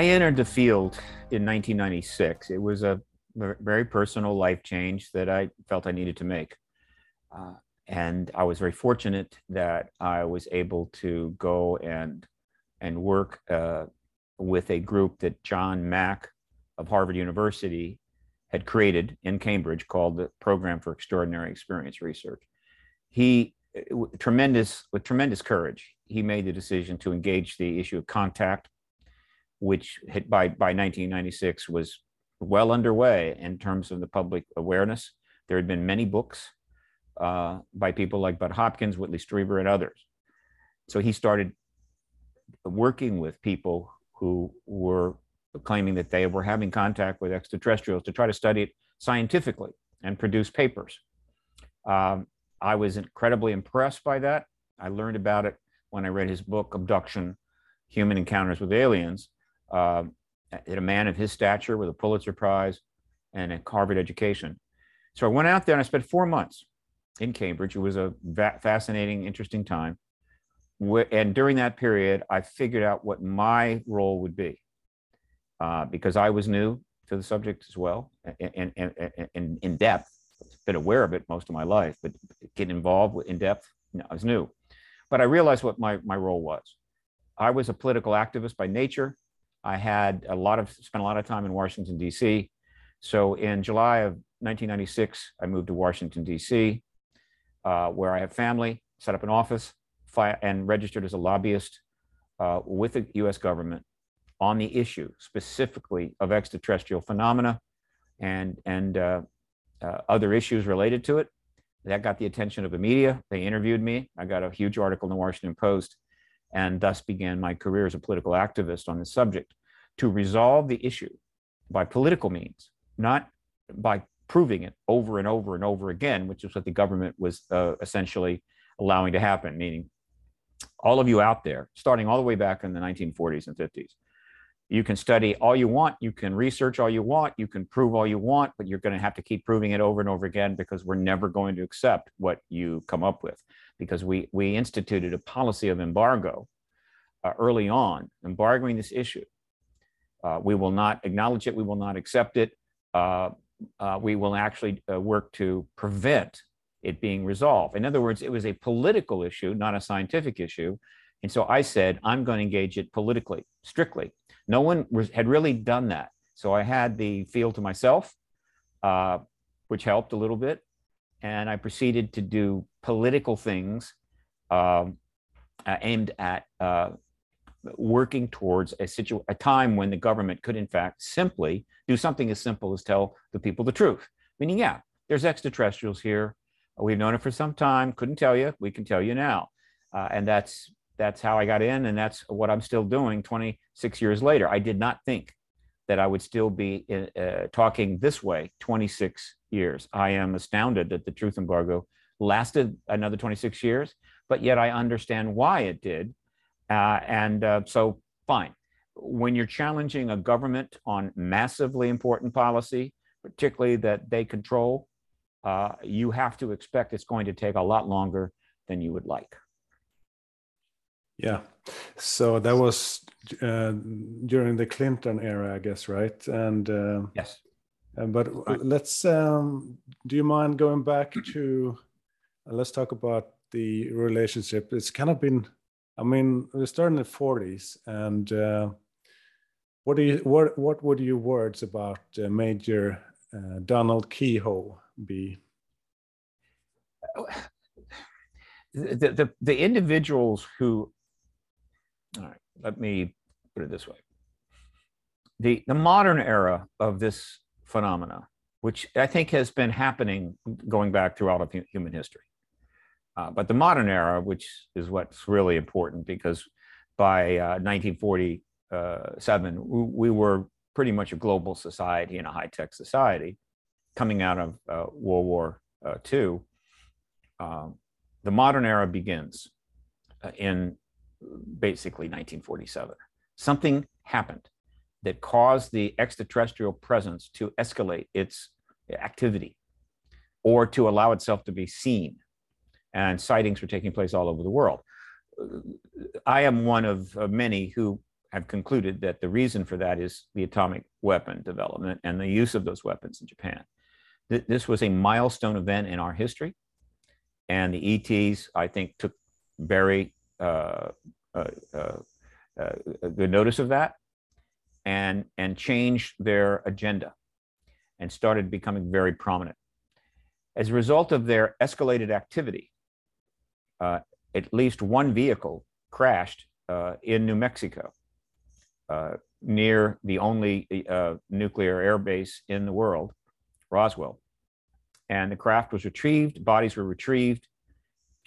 I entered the field in 1996. It was a very personal life change that I felt I needed to make. Uh, and I was very fortunate that I was able to go and and work uh, with a group that John Mack of Harvard University had created in Cambridge called the Program for Extraordinary Experience Research. He tremendous with tremendous courage, he made the decision to engage the issue of contact, which hit by by 1996 was well underway in terms of the public awareness. There had been many books uh, by people like Budd Hopkins, Whitley Strieber, and others. So he started working with people who were claiming that they were having contact with extraterrestrials to try to study it scientifically and produce papers. Um, I was incredibly impressed by that. I learned about it when I read his book, Abduction Human Encounters with Aliens. Uh, a man of his stature with a Pulitzer Prize and a Harvard education. So I went out there and I spent four months in Cambridge. It was a va- fascinating, interesting time. And during that period, I figured out what my role would be uh, because I was new to the subject as well and, and, and, in depth. Been aware of it most of my life, but getting involved in depth, no, I was new. But I realized what my, my role was. I was a political activist by nature. I had a lot of spent a lot of time in Washington D.C. So in July of 1996, I moved to Washington D.C., uh, where I have family, set up an office, and registered as a lobbyist uh, with the U.S. government on the issue specifically of extraterrestrial phenomena and and uh, uh, other issues related to it. That got the attention of the media. They interviewed me. I got a huge article in the Washington Post, and thus began my career as a political activist on the subject to resolve the issue by political means, not by proving it over and over and over again, which is what the government was uh, essentially allowing to happen, meaning all of you out there, starting all the way back in the 1940s and 50s, you can study all you want, you can research all you want, you can prove all you want, but you're going to have to keep proving it over and over again because we're never going to accept what you come up with. Because we we instituted a policy of embargo uh, early on, embargoing this issue. Uh, we will not acknowledge it. We will not accept it. Uh, uh we will actually uh, work to prevent it being resolved. In other words, it was a political issue, not a scientific issue. And so I said, I'm going to engage it politically, strictly. No one was, had really done that. So I had the field to myself, uh, which helped a little bit. And I proceeded to do political things um, uh, aimed at uh, working towards a, situ- a time when the government could, in fact, simply do something as simple as tell the people the truth. Meaning, yeah, there's extraterrestrials here. We've known it for some time. Couldn't tell you. We can tell you now. Uh, and that's that's how I got in, and that's what I'm still doing 26 years later. I did not think that I would still be uh, talking this way 26 years. I am astounded that the truth embargo lasted another 26 years, but yet I understand why it did. Uh, and uh, so, fine. When you're challenging a government on massively important policy, particularly that they control, uh, you have to expect it's going to take a lot longer than you would like. Yeah. So that was uh, during the Clinton era, I guess, right? And uh, yes. Uh, but right. let's. Um, do you mind going back to? Uh, let's talk about the relationship. It's kind of been. I mean, we started in the '40s, and uh, what do you what what would your words about uh, Major Donald Keyhoe be? The, the, the individuals who all right, let me put it this way. The, the modern era of this phenomena, which I think has been happening going back throughout of human history, uh, but the modern era, which is what's really important because by uh, 1947, we, we, were pretty much a global society and a high tech society coming out of uh, World War II. Uh, um, the modern era begins uh, in basically 1947. Something happened that caused the extraterrestrial presence to escalate its activity or to allow itself to be seen. And sightings were taking place all over the world. I am one of many who have concluded that the reason for that is the atomic weapon development and the use of those weapons in Japan. This was a milestone event in our history, and the ETs, I think, took very uh, uh, uh, good notice of that and and changed their agenda and started becoming very prominent. As a result of their escalated activity, uh, at least one vehicle crashed uh, in New Mexico uh, near the only nuclear air base in the world, Roswell. And the craft was retrieved, bodies were retrieved,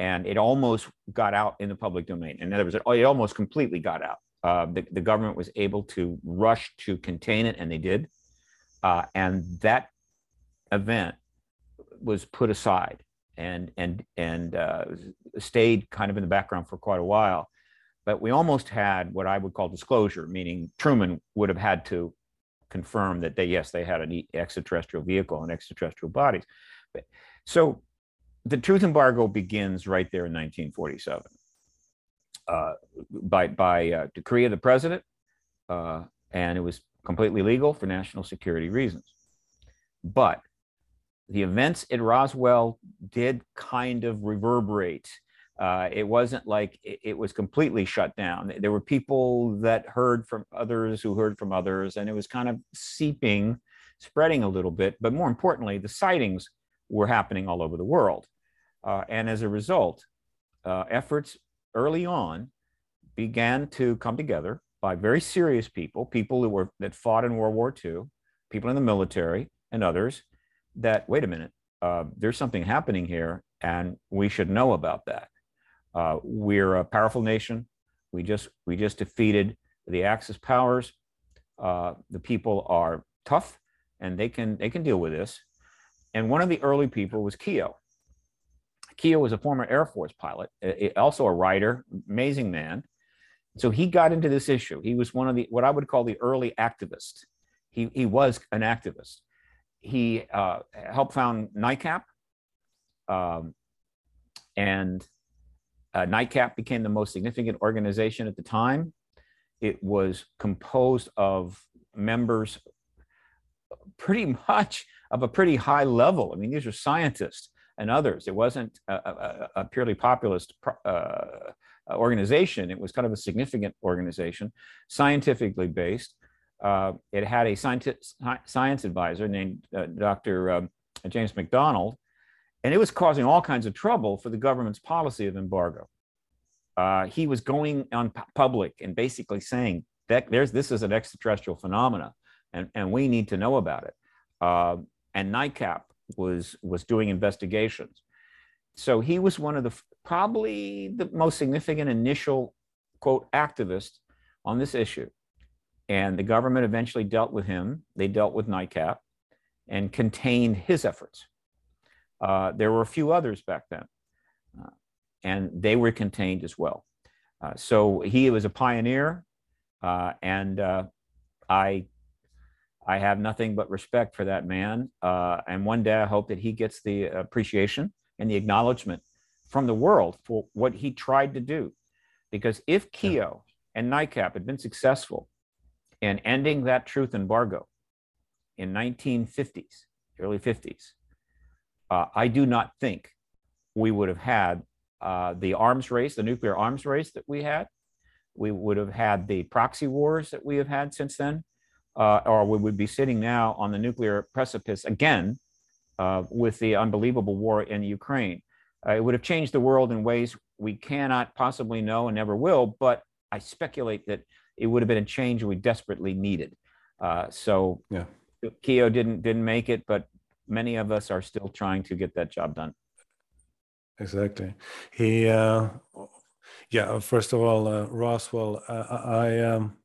and it almost got out in the public domain. In other words, it, almost completely got out. Uh, the, the government was able to rush to contain it, and they did. Uh, and that event was put aside and and and uh, stayed kind of in the background for quite a while. But we almost had what I would call disclosure, meaning Truman would have had to confirm that they yes they had an extraterrestrial vehicle and extraterrestrial bodies. But, so the truth embargo begins right there in 1947 uh, by by uh, decree of the president, uh, and it was completely legal for national security reasons. But the events at Roswell did kind of reverberate. Uh, it wasn't like it, it, was completely shut down. There were people that heard from others who heard from others, and it was kind of seeping, spreading a little bit. But more importantly, the sightings were happening all over the world. Uh, and as a result, uh, efforts early on began to come together by very serious people, people who were that fought in World War II, people in the military, and others. That wait a minute, uh, there's something happening here, and we should know about that. Uh, we're a powerful nation. We just we just defeated the Axis powers. Uh, the people are tough, and they can they can deal with this. And one of the early people was Keyhoe. Keyhoe was a former Air Force pilot, also a writer, amazing man. So he got into this issue. He was one of the what I would call the early activists. He he was an activist. He uh, helped found NICAP, um, and uh, NICAP became the most significant organization at the time. It was composed of members pretty much of a pretty high level. I mean, these are scientists and others. It wasn't a, a, a purely populist uh, organization. It was kind of a significant organization, scientifically based. Uh, it had a science advisor named uh, Dr. Um, James McDonald, and it was causing all kinds of trouble for the government's policy of embargo. Uh, he was going on public and basically saying that there's this is an extraterrestrial phenomena, and, and we need to know about it. Uh, and NICAP was was doing investigations. So he was one of the probably the most significant initial quote activists on this issue. And the government eventually dealt with him. They dealt with NICAP and contained his efforts. Uh, there were a few others back then, uh, and they were contained as well. Uh, so he was a pioneer, uh, and uh, I I have nothing but respect for that man. Uh, and one day I hope that he gets the appreciation and the acknowledgement from the world for what he tried to do. Because if Keyhoe and NICAP had been successful in ending that truth embargo in 1950s, early 50s, uh, I do not think we would have had uh, the arms race, the nuclear arms race that we had. We would have had the proxy wars that we have had since then uh, or we would be sitting now on the nuclear precipice again uh, with the unbelievable war in Ukraine. Uh, it would have changed the world in ways we cannot possibly know and never will, but I speculate that it would have been a change we desperately needed. Uh, so yeah. Keyhoe didn't didn't make it, but many of us are still trying to get that job done. Exactly. He, uh, yeah. First of all, uh, Roswell. I um,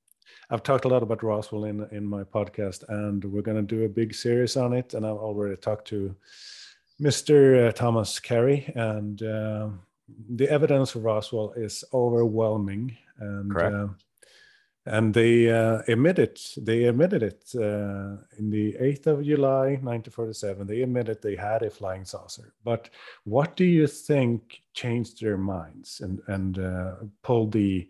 I've talked a lot about Roswell in in my podcast, and we're going to do a big series on it. And I've already talked to Mr. Uh, Thomas Carey, and uh, the evidence for Roswell is overwhelming. And uh, and they uh, admitted they admitted it uh, in the 8th of July 1947 they admitted they had a flying saucer but what do you think changed their minds and and uh, pulled the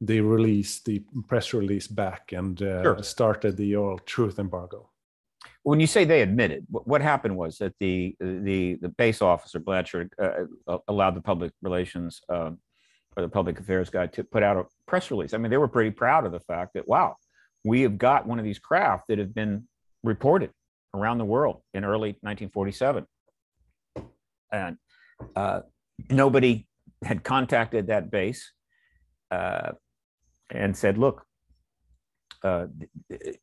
they released the press release back and uh, sure. started the oil truth embargo. When you say they admitted, what happened was that the the the base officer Blanchard uh, allowed the public relations uh, or the public affairs guy to put out a press release. I mean, they were pretty proud of the fact that wow, we have got one of these craft that have been reported around the world in early 1947, and uh, nobody had contacted that base uh, and said, look, uh,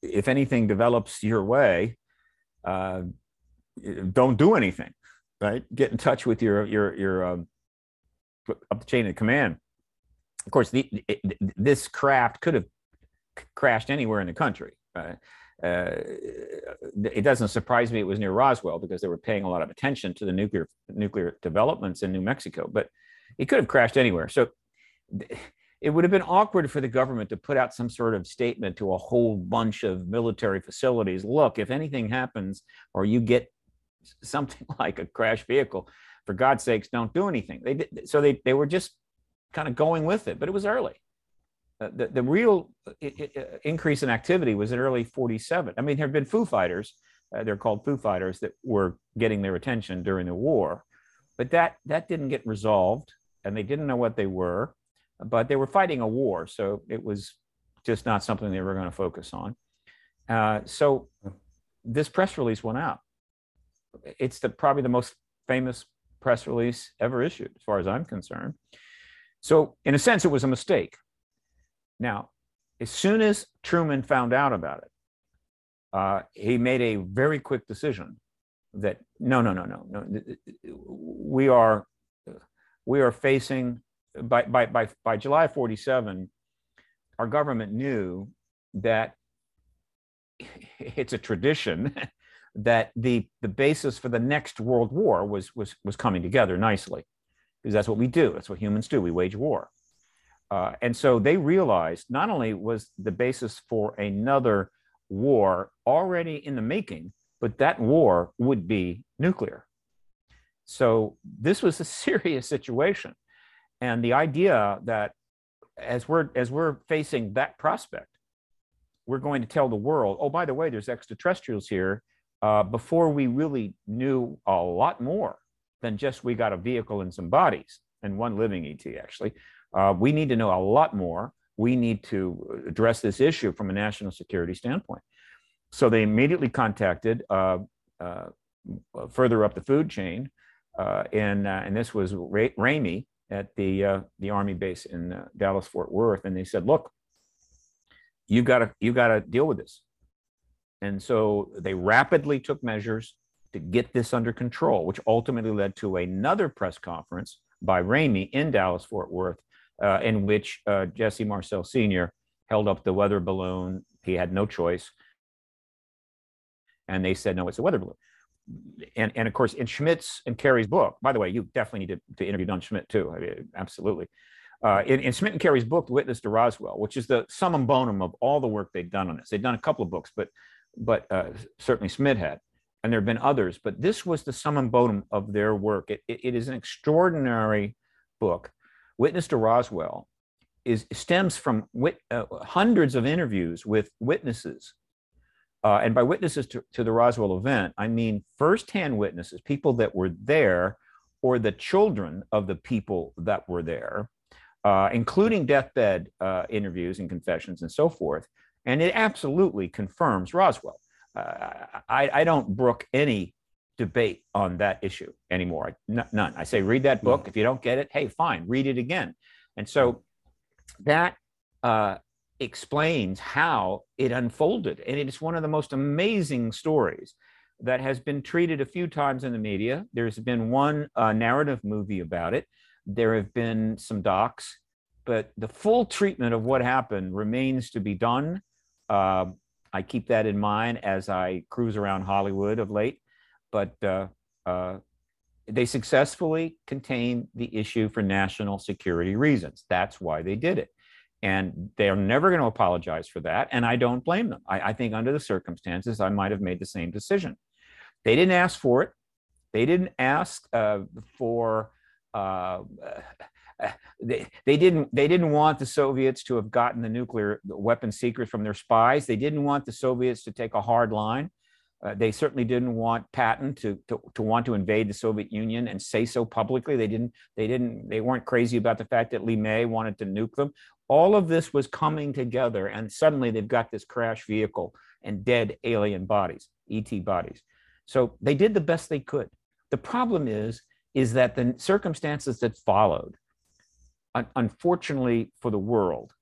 if anything develops your way, uh, don't do anything, right? Get in touch with your your your um, up the chain of command. Of course, the, this craft could have crashed anywhere in the country. Right? Uh, it doesn't surprise me it was near Roswell because they were paying a lot of attention to the nuclear nuclear developments in New Mexico. But it could have crashed anywhere. So it would have been awkward for the government to put out some sort of statement to a whole bunch of military facilities. Look, if anything happens or you get something like a crash vehicle, for God's sakes, don't do anything. They did, so they, they were just kind of going with it, but it was early. Uh, the, the real uh, increase in activity was in early 47. I mean, there had been Foo Fighters, uh, they're called Foo Fighters, that were getting their attention during the war, but that, that didn't get resolved and they didn't know what they were but they were fighting a war, so it was just not something they were going to focus on. Uh, so this press release went out. It's the probably the most famous press release ever issued, as far as I'm concerned. So, in a sense, it was a mistake. Now, as soon as Truman found out about it, uh, he made a very quick decision that no, no, no, no, no, we are we are facing by, by, by, by July 47, our government knew that it's a tradition that the, the basis for the next world war was, was, was coming together nicely because that's what we do. That's what humans do. We wage war. Uh, and so they realized not only was the basis for another war already in the making, but that war would be nuclear. So this was a serious situation. And the idea that as we're as we're facing that prospect, we're going to tell the world, oh, by the way, there's extraterrestrials here, uh, before we really knew a lot more than just we got a vehicle and some bodies and one living ET. Actually, uh, we need to know a lot more. We need to address this issue from a national security standpoint. So they immediately contacted uh, uh further up the food chain, uh, and uh, and this was Ra- Ramey, at the uh, the army base in uh, Dallas Fort Worth, and they said, "Look, you got to you got to deal with this." And so they rapidly took measures to get this under control, which ultimately led to another press conference by Ramey in Dallas Fort Worth, uh, in which uh, Jesse Marcel Sr. held up the weather balloon. He had no choice, and they said, "No, it's a weather balloon." And and of course in Schmitt's and Carey's book, by the way, you definitely need to, to interview Don Schmitt too. I mean, absolutely. Uh, in, in Schmitt and Carey's book, Witness to Roswell, which is the summum bonum of all the work they've done on this. They've done a couple of books, but but uh, certainly Schmitt had, and there have been others. But this was the summum bonum of their work. It, it, it is an extraordinary book. Witness to Roswell is stems from wit, uh, hundreds of interviews with witnesses uh, and by witnesses to, to the Roswell event, I mean firsthand witnesses, people that were there or the children of the people that were there, uh, including deathbed uh, interviews and confessions and so forth. And it absolutely confirms Roswell. Uh, I, I, don't brook any debate on that issue anymore. N- none. I say, read that book. If you don't get it, hey, fine, read it again. And so that uh, explains how it unfolded. And it is one of the most amazing stories that has been treated a few times in the media. There's been one uh, narrative movie about it, there have been some docs, but the full treatment of what happened remains to be done. Uh, I keep that in mind as I cruise around Hollywood of late, but uh, uh they successfully contained the issue for national security reasons. That's why they did it. And they're never going to apologize for that. And I don't blame them. I, I think under the circumstances, I might have made the same decision. They didn't ask for it. They didn't ask uh, for, uh, uh, they, they didn't they didn't want the Soviets to have gotten the nuclear weapon secrets from their spies. They didn't want the Soviets to take a hard line. Uh, they certainly didn't want Patton to, to, to want to invade the Soviet Union and say so publicly. They didn't they didn't they weren't crazy about the fact that LeMay wanted to nuke them. All of this was coming together, and suddenly they've got this crash vehicle and dead alien bodies, ET bodies. So they did the best they could. The problem is is that the circumstances that followed, un- unfortunately for the world,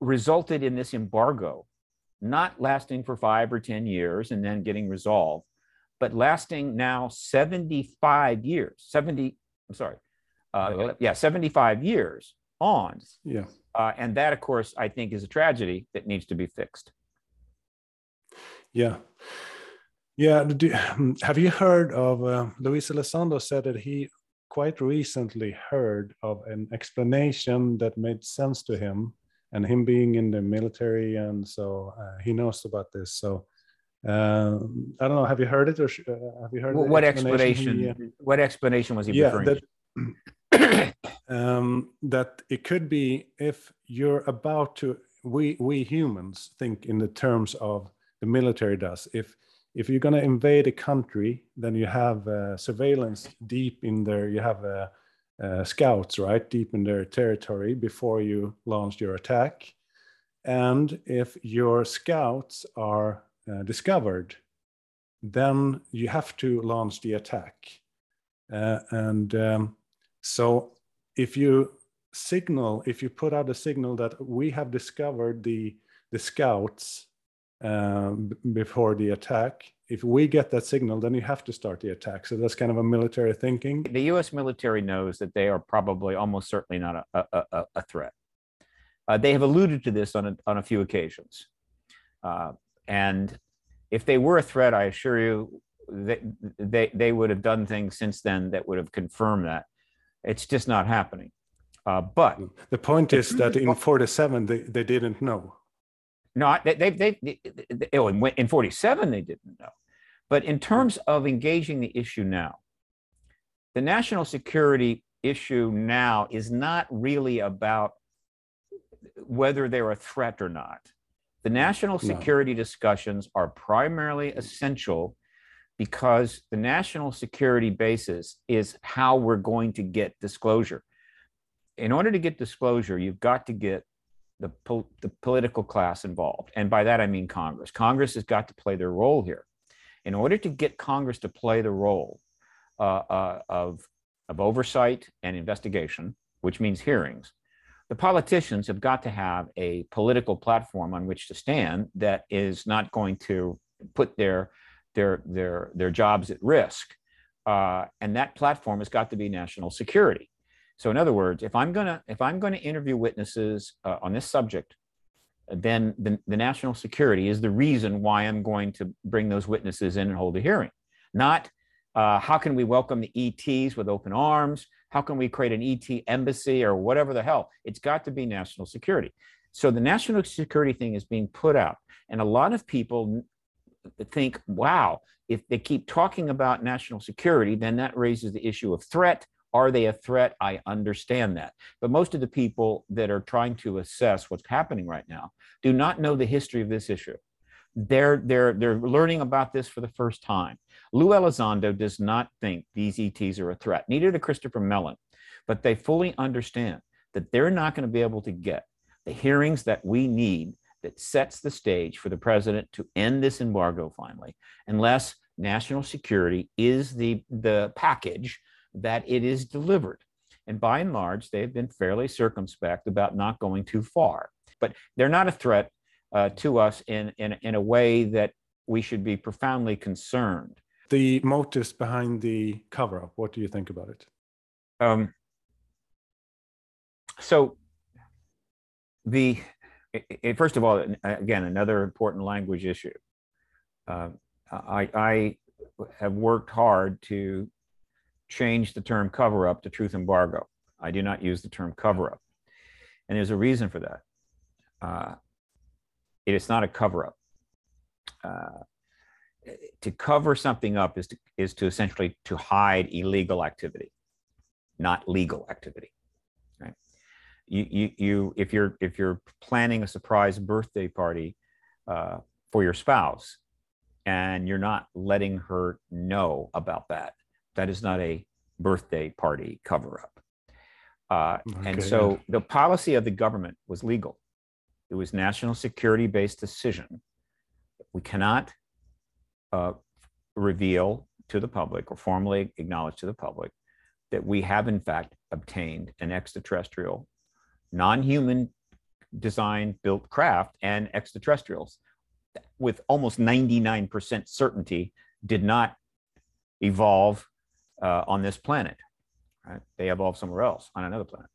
resulted in this embargo, not lasting for five or 10 years and then getting resolved, but lasting now 75 years, 70, I'm sorry, uh, yeah, 75 years on. Yeah. Uh, and that, of course, I think is a tragedy that needs to be fixed. Yeah. Yeah, do, have you heard of uh, Luis Elizondo said that he quite recently heard of an explanation that made sense to him, and him being in the military, and so uh, he knows about this. So uh, I don't know. Have you heard it, or uh, have you heard what explanation? He, uh, what explanation was he yeah, referring that, um, that it could be if you're about to. We we humans think in the terms of the military does. If if you're going to invade a country, then you have uh, surveillance deep in there. You have uh, uh, scouts, right, deep in their territory before you launch your attack. And if your scouts are uh, discovered, then you have to launch the attack. Uh, and um, so if you signal, if you put out a signal that we have discovered the the scouts um, before the attack. If we get that signal, then you have to start the attack. So that's kind of a military thinking. The U.S. military knows that they are probably almost certainly not a, a, a, threat. Uh, they have alluded to this on a, on a few occasions. Uh, and if they were a threat, I assure you, they, they, they would have done things since then that would have confirmed that. It's just not happening. Uh, but the point is that in 47, they, they didn't know. No, they, they, they, they, oh, in 47, they didn't know. But in terms of engaging the issue now, the national security issue now is not really about whether they're a threat or not. The national security no. discussions are primarily essential because the national security basis is how we're going to get disclosure. In order to get disclosure, you've got to get the, the political class involved. And by that, I mean Congress. Congress has got to play their role here. In order to get Congress to play the role uh, uh, of, of oversight and investigation, which means hearings, the politicians have got to have a political platform on which to stand that is not going to put their, their, their, their jobs at risk. Uh, and that platform has got to be national security. So in other words, if I'm gonna if I'm to interview witnesses uh, on this subject, then the, the national security is the reason why I'm going to bring those witnesses in and hold a hearing. Not uh, how can we welcome the ETs with open arms? How can we create an ET embassy or whatever the hell? It's got to be national security. So the national security thing is being put out, and a lot of people think, wow, if they keep talking about national security, then that raises the issue of threat are they a threat? I understand that. But most of the people that are trying to assess what's happening right now do not know the history of this issue. They're, they're, they're learning about this for the first time. Lou Elizondo does not think these ETs are a threat, neither does Christopher Mellon, but they fully understand that they're not going to be able to get the hearings that we need that sets the stage for the president to end this embargo finally, unless national security is the, the package that it is delivered. And by and large, they've been fairly circumspect about not going too far. But they're not a threat uh, to us in, in, in a way that we should be profoundly concerned. The motives behind the cover up, what do you think about it? Um, so, the it, it, first of all, again, another important language issue. Uh, I, I have worked hard to change the term cover up to truth embargo. I do not use the term cover up. And there's a reason for that. Uh, it is not a cover up. Uh, to cover something up is to, is to essentially to hide illegal activity, not legal activity. You, you, you, if you're if you're planning a surprise birthday party uh, for your spouse, and you're not letting her know about that, that is not a birthday party cover up. Uh, okay, and so the policy of the government was legal. It was national security based decision. We cannot uh, reveal to the public or formally acknowledge to the public that we have in fact obtained an extraterrestrial, non-human design built craft and extraterrestrials with almost 99% certainty did not evolve uh, on this planet. Right? They evolved somewhere else on another planet.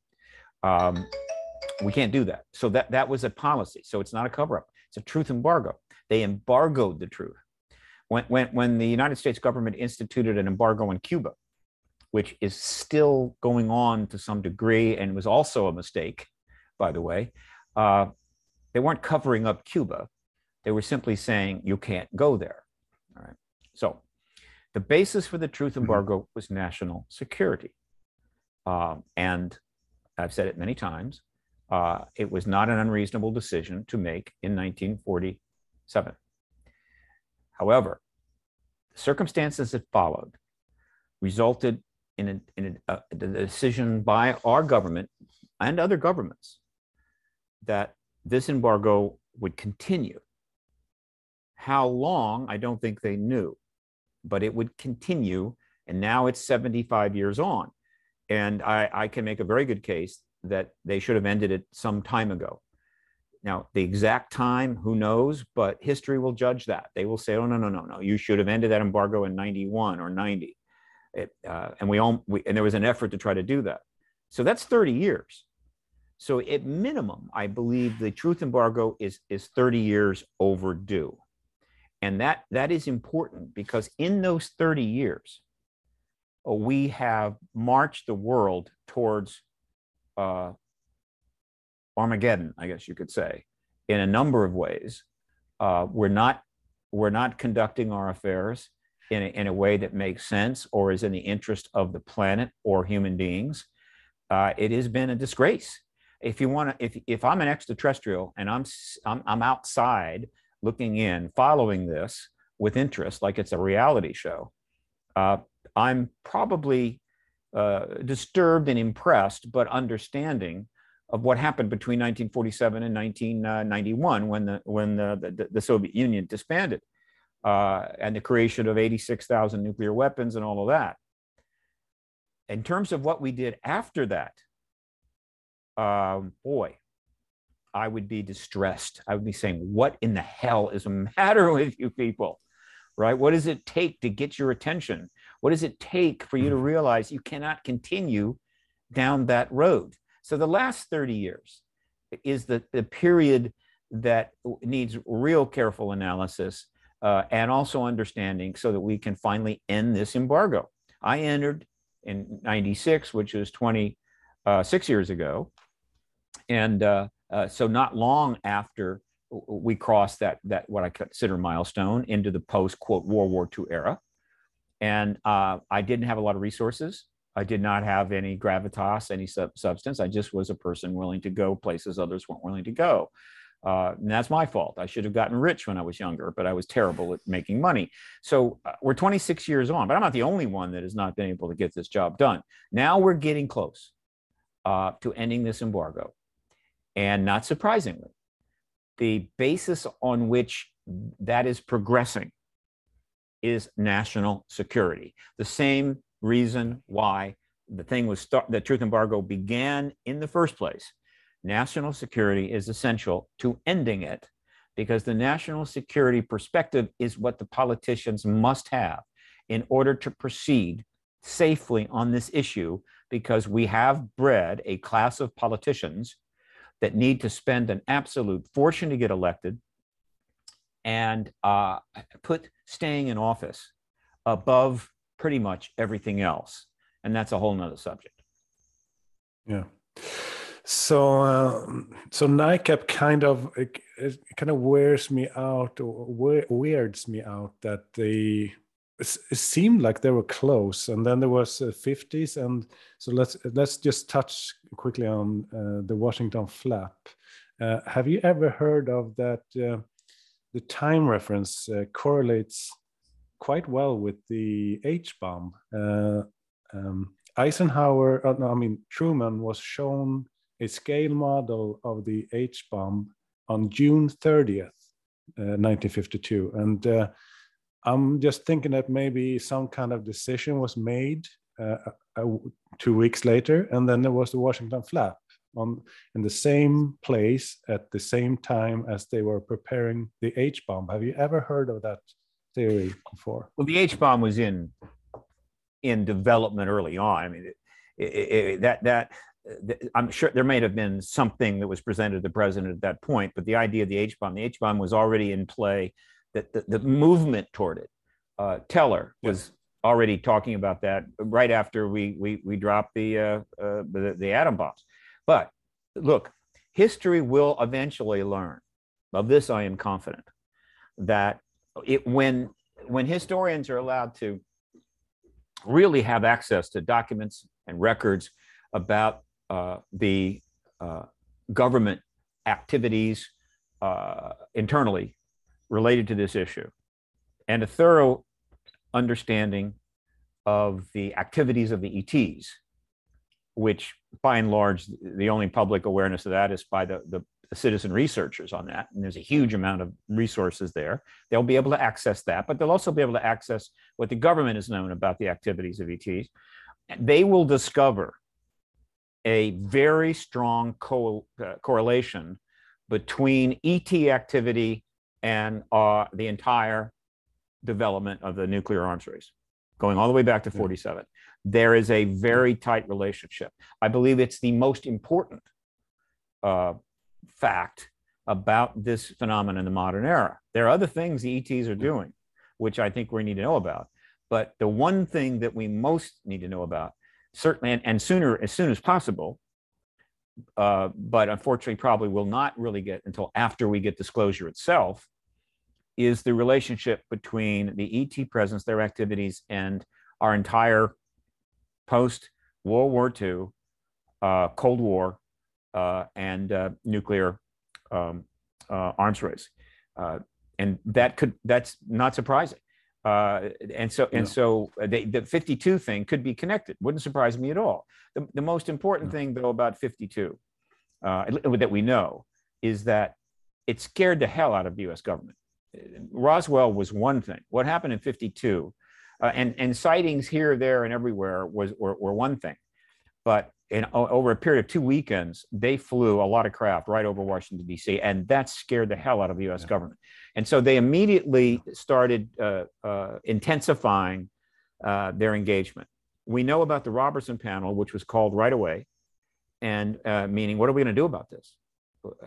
Um, we can't do that. So that that was a policy. So it's not a cover up. It's a truth embargo. They embargoed the truth. When when when the United States government instituted an embargo on Cuba, which is still going on to some degree and was also a mistake, by the way. Uh, they weren't covering up Cuba. They were simply saying you can't go there. All right. So the basis for the truth mm-hmm. embargo was national security. Um, and I've said it many times, uh, it was not an unreasonable decision to make in 1947. However, the circumstances that followed resulted in, a, in a, a, the decision by our government and other governments that this embargo would continue. How long, I don't think they knew, but it would continue. And now it's 75 years on. And I, I can make a very good case that they should have ended it some time ago. Now, the exact time, who knows, but history will judge that. They will say, oh, no, no, no, no, you should have ended that embargo in 91 or 90. It, uh, and we all, we, and there was an effort to try to do that. So that's 30 years. So at minimum, I believe the truth embargo is, is 30 years overdue. And that, that is important because in those 30 years, uh, we have marched the world towards uh, Armageddon, I guess you could say, in a number of ways. Uh, we're not we're not conducting our affairs in a, in a way that makes sense or is in the interest of the planet or human beings. Uh, it has been a disgrace. If you want to, if if I'm an extraterrestrial and I'm I'm, I'm outside looking in, following this with interest, like it's a reality show, uh, I'm probably uh, disturbed and impressed, but understanding of what happened between 1947 and 1991 when the when the, the, the Soviet Union disbanded uh, and the creation of 86,000 nuclear weapons and all of that. In terms of what we did after that, um, boy, I would be distressed. I would be saying, "What in the hell is the matter with you people?" Right? What does it take to get your attention? What does it take for you to mm. realize you cannot continue down that road? So the last 30 years is the, the period that needs real careful analysis uh, and also understanding so that we can finally end this embargo. I entered in 96, which was 26 uh, years ago. And uh, uh, so not long after we crossed that, that what I consider milestone into the post quote World War II era. And I didn't have a lot of resources. I did not have any gravitas, any sub- substance. I just was a person willing to go places others weren't willing to go. Uh, and that's my fault. I should have gotten rich when I was younger, but I was terrible at making money. So uh, we're 26 years on, but I'm not the only one that has not been able to get this job done. Now we're getting close uh, to ending this embargo. And not surprisingly, the basis on which that is progressing is national security. The same reason why the thing was start, the truth embargo began in the first place. National security is essential to ending it because the national security perspective is what the politicians must have in order to proceed safely on this issue because we have bred a class of politicians that need to spend an absolute fortune to get elected and uh, put staying in office above pretty much everything else. And that's a whole nother subject. Yeah. So, uh, so NICAP kind of it, it, kind of wears me out or weirds me out that they it seemed like they were close, and then there was uh, 50s, and so let's let's just touch quickly on uh, the Washington flap. Uh, have you ever heard of that? Uh, the time reference uh, correlates quite well with the H bomb. Uh, um, Eisenhower, no, I mean Truman, was shown a scale model of the H bomb on June 30th, 1952, and I'm just thinking that maybe some kind of decision was made uh, uh, two weeks later, and then there was the Washington flap on in the same place at the same time as they were preparing the H bomb. Have you ever heard of that theory before? Well, the H bomb was in in development early on. I mean, it, it, it, that that I'm sure there may have been something that was presented to the president at that point, but the idea of the H bomb, the H bomb was already in play. That the, the, movement toward it. Uh, Teller was already talking about that right after we we we dropped the uh, uh, the, the atom bombs. But look, history will eventually learn. Of this, I am confident that it when when historians are allowed to really have access to documents and records about the uh, government activities uh, internally related to this issue and a thorough understanding of the activities of the ETs, which by and large, the only public awareness of that is by the, the, the citizen researchers on that. And there's a huge amount of resources there. They'll be able to access that, but they'll also be able to access what the government has known about the activities of ETs. They will discover a very strong co- uh, correlation between ET activity and uh, the entire development of the nuclear arms race, going all the way back to 47. There is a very tight relationship. I believe it's the most important uh, fact about this phenomenon in the modern era. There are other things the ETs are doing, which I think we need to know about. But the one thing that we most need to know about, certainly, and, and sooner as soon as possible, uh, but unfortunately probably will not really get until after we get disclosure itself, is the relationship between the ET presence, their activities, and our entire post World War II, uh, Cold War, uh, and uh, nuclear um, uh, arms race, uh, and that could that's not surprising. Uh, and so and so they, the 52 thing could be connected. Wouldn't surprise me at all. The, the most important thing though about 52 uh, that we know is that it scared the hell out of the U.S. government. Roswell was one thing. What happened in 52 uh, and, and sightings here, there, and everywhere was were, were one thing. But in, over a period of two weekends, they flew a lot of craft right over Washington, D.C., and that scared the hell out of the U.S. Yeah. government. And so they immediately started uh, uh, intensifying uh, their engagement. We know about the Robertson panel, which was called right away, and uh, meaning, what are we going to do about this?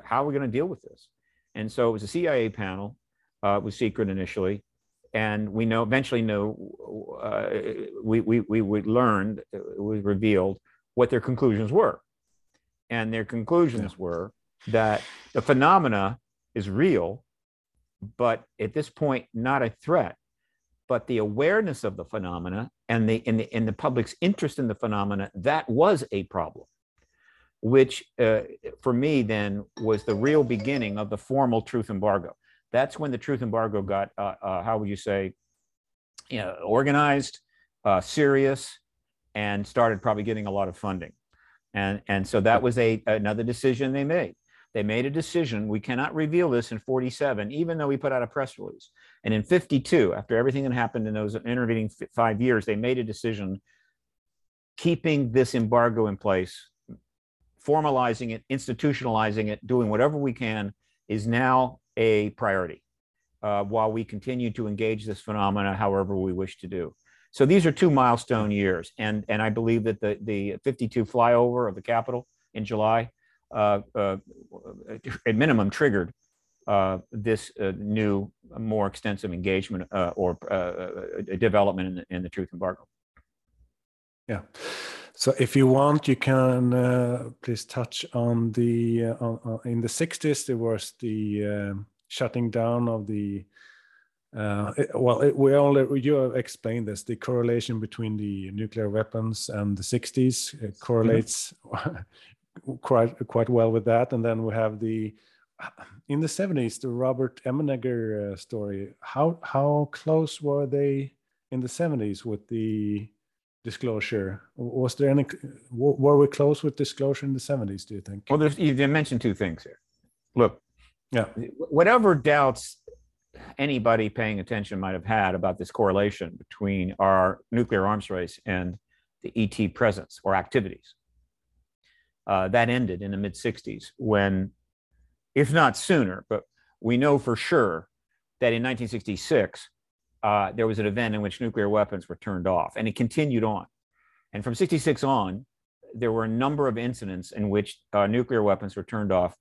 How are we going to deal with this? And so it was a CIA panel uh, was secret initially, and we know eventually know uh, we, we we we learned it was revealed what their conclusions were, and their conclusions yeah. were that the phenomena is real, but at this point not a threat, but the awareness of the phenomena and the in the in the public's interest in the phenomena that was a problem which uh, for me then was the real beginning of the formal truth embargo. That's when the truth embargo got, uh, uh, how would you say, you know, organized, uh, serious, and started probably getting a lot of funding. And, and so that was a, another decision they made. They made a decision. We cannot reveal this in 47, even though we put out a press release. And in 52, after everything that happened in those intervening five years, they made a decision keeping this embargo in place, formalizing it, institutionalizing it, doing whatever we can is now a priority uh, while we continue to engage this phenomena however we wish to do. So these are two milestone years, and and I believe that the the 52 flyover of the Capitol in July, uh, uh, at minimum, triggered uh, this uh, new, more extensive engagement uh, or development in the, in the truth embargo. Yeah. So if you want, you can uh, please touch on the uh, on, in the 60s there was the um, shutting down of the uh, it, well it, we only you have explained this the correlation between the nuclear weapons and the 60s it correlates mm-hmm. quite quite well with that. And then we have the in the 70s the Robert Emenegger uh, story. How how close were they in the 70s with the disclosure? Was there any? Were we close with disclosure in the 70s? Do you think? Well, there's, you mentioned two things here. Look, yeah, whatever doubts anybody paying attention might have had about this correlation between our nuclear arms race and the ET presence or activities. Uh, that ended in the mid 60s when, if not sooner, but we know for sure that in 1966, uh, there was an event in which nuclear weapons were turned off, and it continued on. And from 66 on, there were a number of incidents in which uh, nuclear weapons were turned off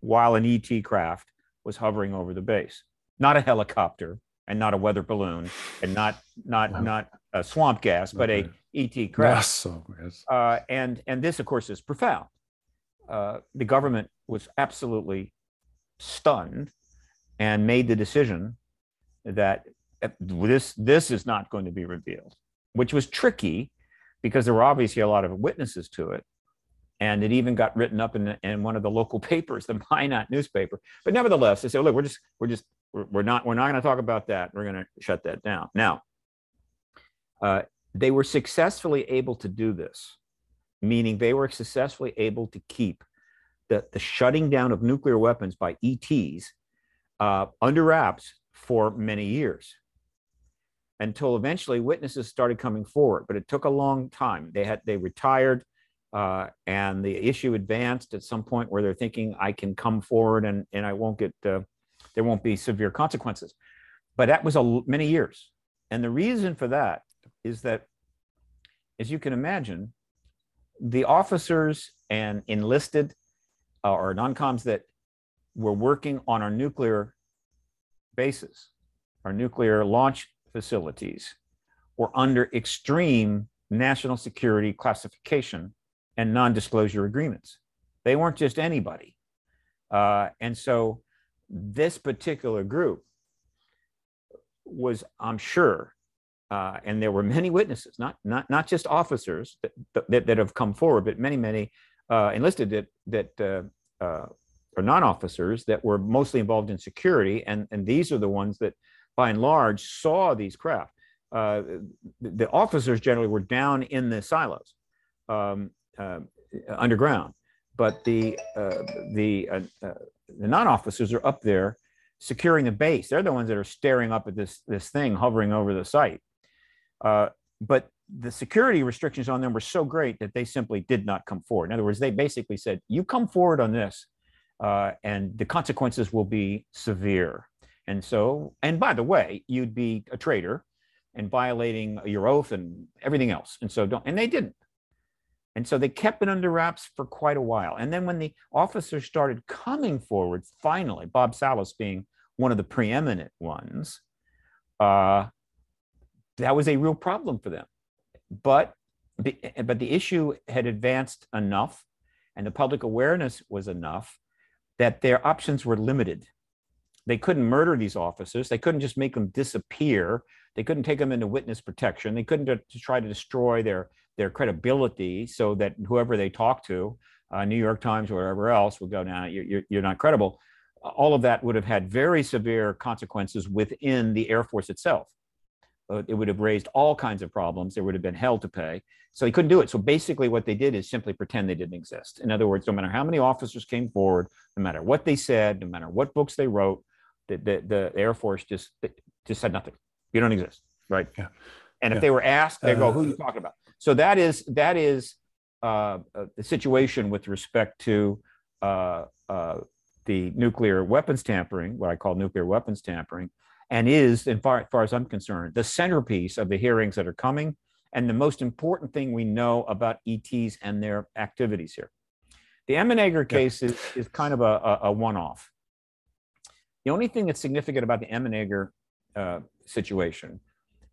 while an ET craft was hovering over the base not a helicopter and not a weather balloon and not not no. not a swamp gas, but okay. a ET craft. Yes, so uh, and and this, of course, is profound. Uh, the government was absolutely stunned and made the decision that uh, this this is not going to be revealed, which was tricky because there were obviously a lot of witnesses to it, and it even got written up in, in one of the local papers, the Minot newspaper. But nevertheless, they said, "Look, we're just we're just we're, we're not we're not going to talk about that. We're going to shut that down." Now, uh, they were successfully able to do this, meaning they were successfully able to keep the the shutting down of nuclear weapons by ETs uh, under wraps for many years until eventually witnesses started coming forward but it took a long time they had they retired uh, and the issue advanced at some point where they're thinking I can come forward and, and I won't get, uh, there won't be severe consequences. But that was a, many years. And the reason for that is that, as you can imagine, the officers and enlisted uh, or non-coms that were working on our nuclear bases, our nuclear launch facilities, were under extreme national security classification and non-disclosure agreements. They weren't just anybody. Uh, and so this particular group was, I'm sure, uh, and there were many witnesses, not not not just officers that that, that have come forward, but many many uh, enlisted that that uh, uh, are non-officers that were mostly involved in security, and and these are the ones that, by and large, saw these craft. Uh, the, officers generally were down in the silos, um, uh, underground, but the uh, the uh, the non-officers are up there securing the base. They're the ones that are staring up at this this thing hovering over the site. Uh, but the security restrictions on them were so great that they simply did not come forward. In other words, they basically said, "You come forward on this, uh, and the consequences will be severe." And so, and by the way, you'd be a traitor and violating your oath and everything else. And so, don't. And they didn't. And so they kept it under wraps for quite a while. And then when the officers started coming forward, finally, Bob Salas being one of the preeminent ones, uh, that was a real problem for them. But but the issue had advanced enough and the public awareness was enough that their options were limited. They couldn't murder these officers. They couldn't just make them disappear. They couldn't take them into witness protection. They couldn't to try to destroy their their credibility so that whoever they talk to, uh, New York Times or wherever else, would go, now you're, you're not credible. All of that would have had very severe consequences within the Air Force itself. Uh, it would have raised all kinds of problems. There would have been hell to pay. So he couldn't do it. So basically, what they did is simply pretend they didn't exist. In other words, no matter how many officers came forward, no matter what they said, no matter what books they wrote, the, the, the Air Force just just said nothing. You don't exist, right? Yeah. And if yeah. they were asked, they go, "Who are you uh, talking about?" So that is that is uh, uh, the situation with respect to uh, uh, the nuclear weapons tampering, what I call nuclear weapons tampering, and is, as far, far as I'm concerned, the centerpiece of the hearings that are coming, and the most important thing we know about ETs and their activities here. The Emenegger case yeah. is, is kind of a, a, a one-off. The only thing that's significant about the Emenegger uh, situation,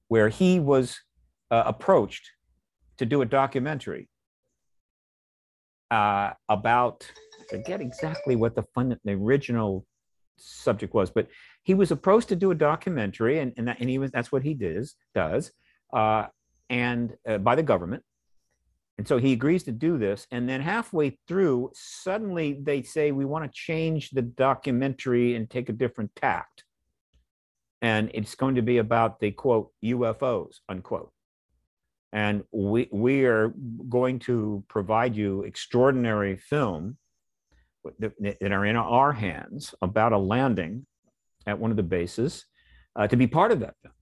where he was uh, approached to do a documentary uh, about I forget exactly what the fun the original subject was, but he was approached to do a documentary, and and, that, and he was that's what he does does, uh, and uh, by the government, And so he agrees to do this. And then halfway through, suddenly they say, we want to change the documentary and take a different tact. And it's going to be about the quote, UFOs, unquote. And we, we are going to provide you extraordinary film that are in our hands about a landing at one of the bases uh, to be part of that film.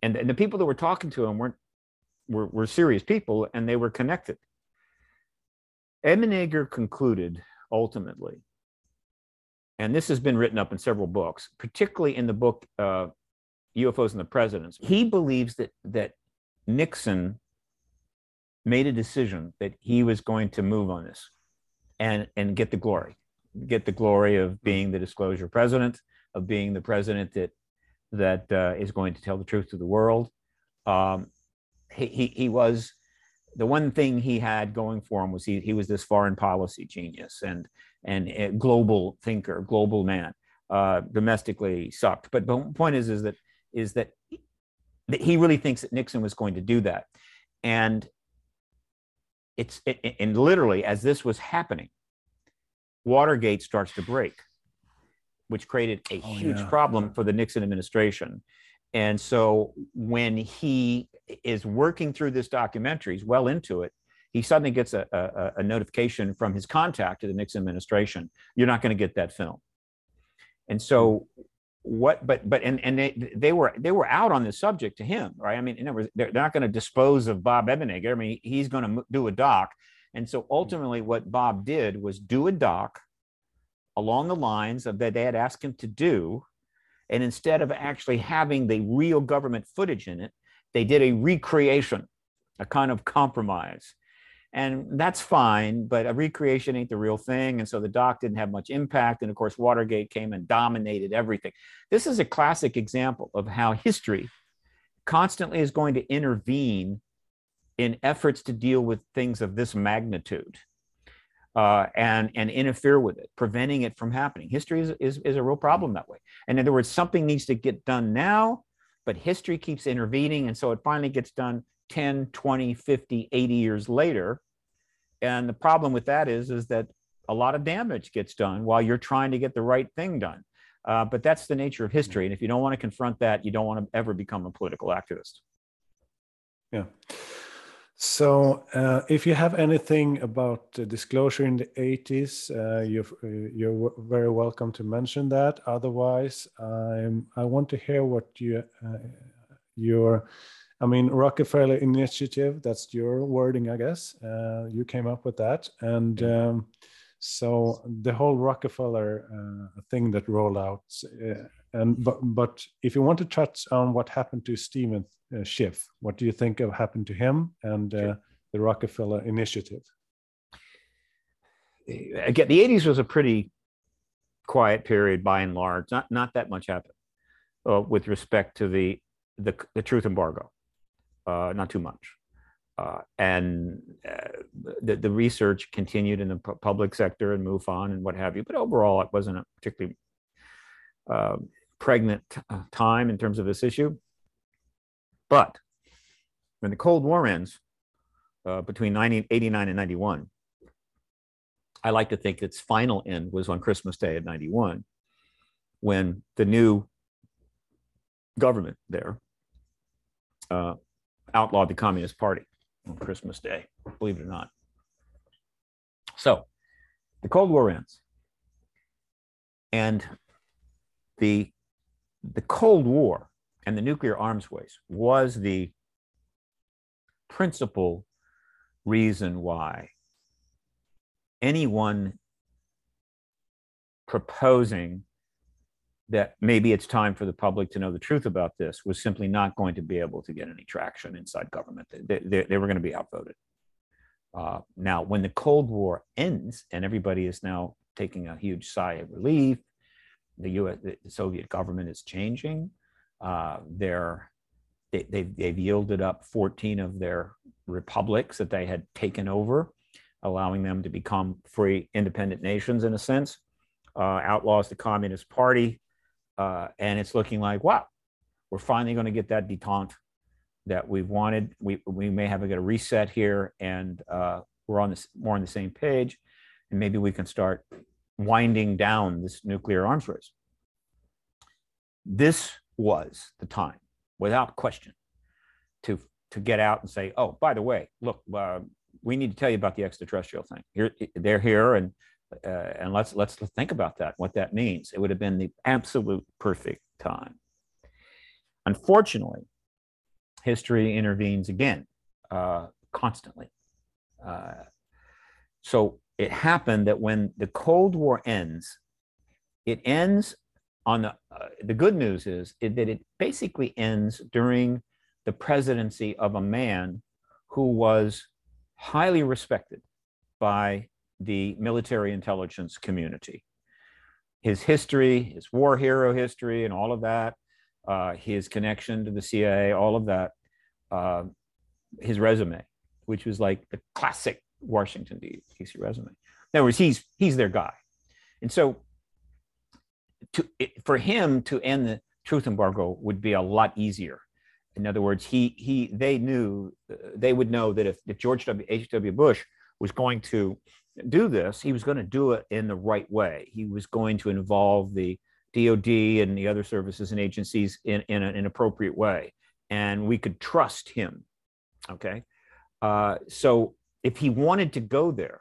And, and the people that were talking to him weren't were, were serious people and they were connected. Emenegger concluded ultimately, and this has been written up in several books, particularly in the book uh, UFOs and the Presidents. He believes that that Nixon made a decision that he was going to move on this and and get the glory, get the glory of being the disclosure president, of being the president that that uh, is going to tell the truth to the world. Um, he, he, he was the one thing he had going for him was he, he was this foreign policy genius and and global thinker, global man. Uh, domestically sucked, but the point is is that is that he really thinks that Nixon was going to do that, and it's it, and literally as this was happening, Watergate starts to break, which created a oh, huge yeah. problem for the Nixon administration. And so when he is working through this documentary, he's well into it. He suddenly gets a, a, a notification from his contact to the Nixon administration. You're not going to get that film. And so hmm. What but but and and they they were they were out on the subject to him right? I mean in other words they're, they're not going to dispose of bob emenegger i mean he's going to do a doc. And so hmm. ultimately what bob did was do a doc along the lines of that they had asked him to do. And instead of actually having the real government footage in it, they did a recreation, a kind of compromise. And that's fine, but a recreation ain't the real thing. And so the doc didn't have much impact. And of course, Watergate came and dominated everything. This is a classic example of how history constantly is going to intervene in efforts to deal with things of this magnitude uh, and and interfere with it, preventing it from happening. History is, is, is a real problem that way. And in other words, something needs to get done now, but history keeps intervening. And so it finally gets done 10, 20, 50, 80 years later. And the problem with that is, is that a lot of damage gets done while you're trying to get the right thing done. Uh, but that's the nature of history. And if you don't want to confront that, you don't want to ever become a political activist. Yeah. So, uh, if you have anything about disclosure in the 80s, uh, you're, uh, you're very welcome to mention that. Otherwise, I'm, I want to hear what you, uh, your, I mean, Rockefeller Initiative, that's your wording, I guess. Uh, you came up with that. And um, so the whole Rockefeller uh, thing that rolled out, and but, but if you want to touch on what happened to Steven uh, Schiff. What do you think of happened to him and uh, the Rockefeller Initiative? Again, the 80s was a pretty quiet period by and large. Not not that much happened uh, with respect to the the, the truth embargo. Uh, not too much. Uh, and uh, the, the research continued in the public sector and MUFON and what have you. But overall, it wasn't a particularly uh, pregnant uh, time in terms of this issue. But when the Cold War ends uh, between 1989 and 91, I like to think its final end was on Christmas Day of 91, when the new government there uh, outlawed the Communist Party on Christmas Day, believe it or not. So the Cold War ends. And the, the Cold War and the nuclear arms race was the principal reason why anyone proposing that maybe it's time for the public to know the truth about this was simply not going to be able to get any traction inside government. They, they, they were going to be outvoted. Uh, now, when the Cold War ends and everybody is now taking a huge sigh of relief, the U.S. the Soviet government is changing. Uh, they're, they, they've, they've yielded up 14 of their republics that they had taken over, allowing them to become free, independent nations in a sense, uh, outlaws the Communist Party. Uh, and it's looking like, wow, we're finally going to get that detente that we've wanted. We we may have a, get a reset here, and uh, we're on this more on the same page, and maybe we can start winding down this nuclear arms race. This was the time, without question, to to get out and say, "Oh, by the way, look, uh, we need to tell you about the extraterrestrial thing. Here, they're here, and uh, and let's let's think about that. What that means. It would have been the absolute perfect time. Unfortunately, history intervenes again uh, constantly. Uh, so it happened that when the Cold War ends, it ends on the uh, the good news is it, that it basically ends during the presidency of a man who was highly respected by the military intelligence community. His history, his war hero history, and all of that, uh, his connection to the CIA, all of that, uh, his resume, which was like the classic Washington D.C. resume. In other words, he's he's their guy, and so to for him to end the truth embargo would be a lot easier. In other words, he he they knew they would know that if, if George W. H. W. Bush was going to do this, he was going to do it in the right way. He was going to involve the DoD and the other services and agencies in, in an appropriate way. And we could trust him. Okay. Uh, so if he wanted to go there,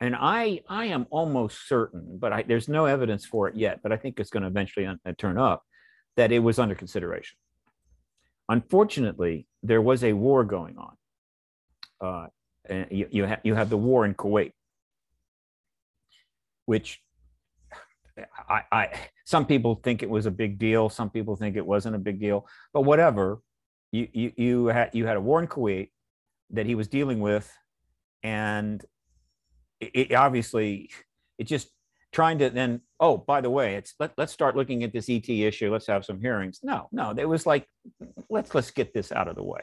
and I, I am almost certain, but I, there's no evidence for it yet, but I think it's going to eventually un- uh, turn up that it was under consideration. Unfortunately, there was a war going on. Uh, and you, you, ha- you have the war in Kuwait which I, I some people think it was a big deal, some people think it wasn't a big deal, but whatever. You you you had you had a war in Kuwait that he was dealing with, and it, it obviously it just trying to then oh by the way it's let, let's start looking at this et issue. Let's have some hearings. No no it was like let's let's get this out of the way.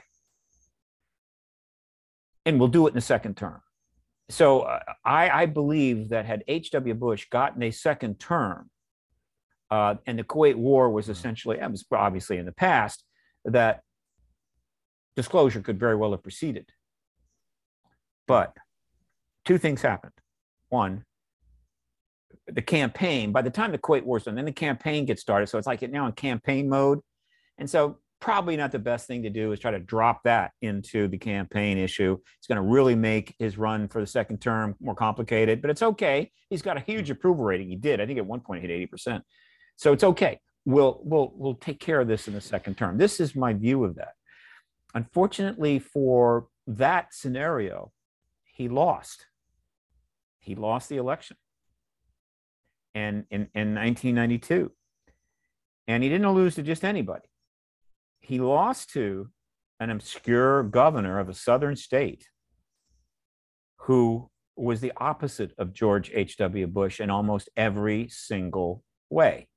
And we'll do it in the second term so uh, I, I, believe that had H.W. Bush gotten a second term, uh, and the Kuwait War was hmm. essentially, it was obviously in the past, that disclosure could very well have proceeded. But two things happened. One, the campaign, by the time the Kuwait War is done, then the campaign gets started. So it's like it now in campaign mode. And so probably not the best thing to do is try to drop that into the campaign issue. It's going to really make his run for the second term more complicated, but it's okay. He's got a huge mm. approval rating. He did. I think at one point hit 80%. So it's okay. We'll we'll we'll take care of this in the second term. This is my view of that. Unfortunately for that scenario, he lost. He lost the election. And in, in 1992. And he didn't lose to just anybody he lost to an obscure governor of a southern state who was the opposite of George H.W. Bush in almost every single way.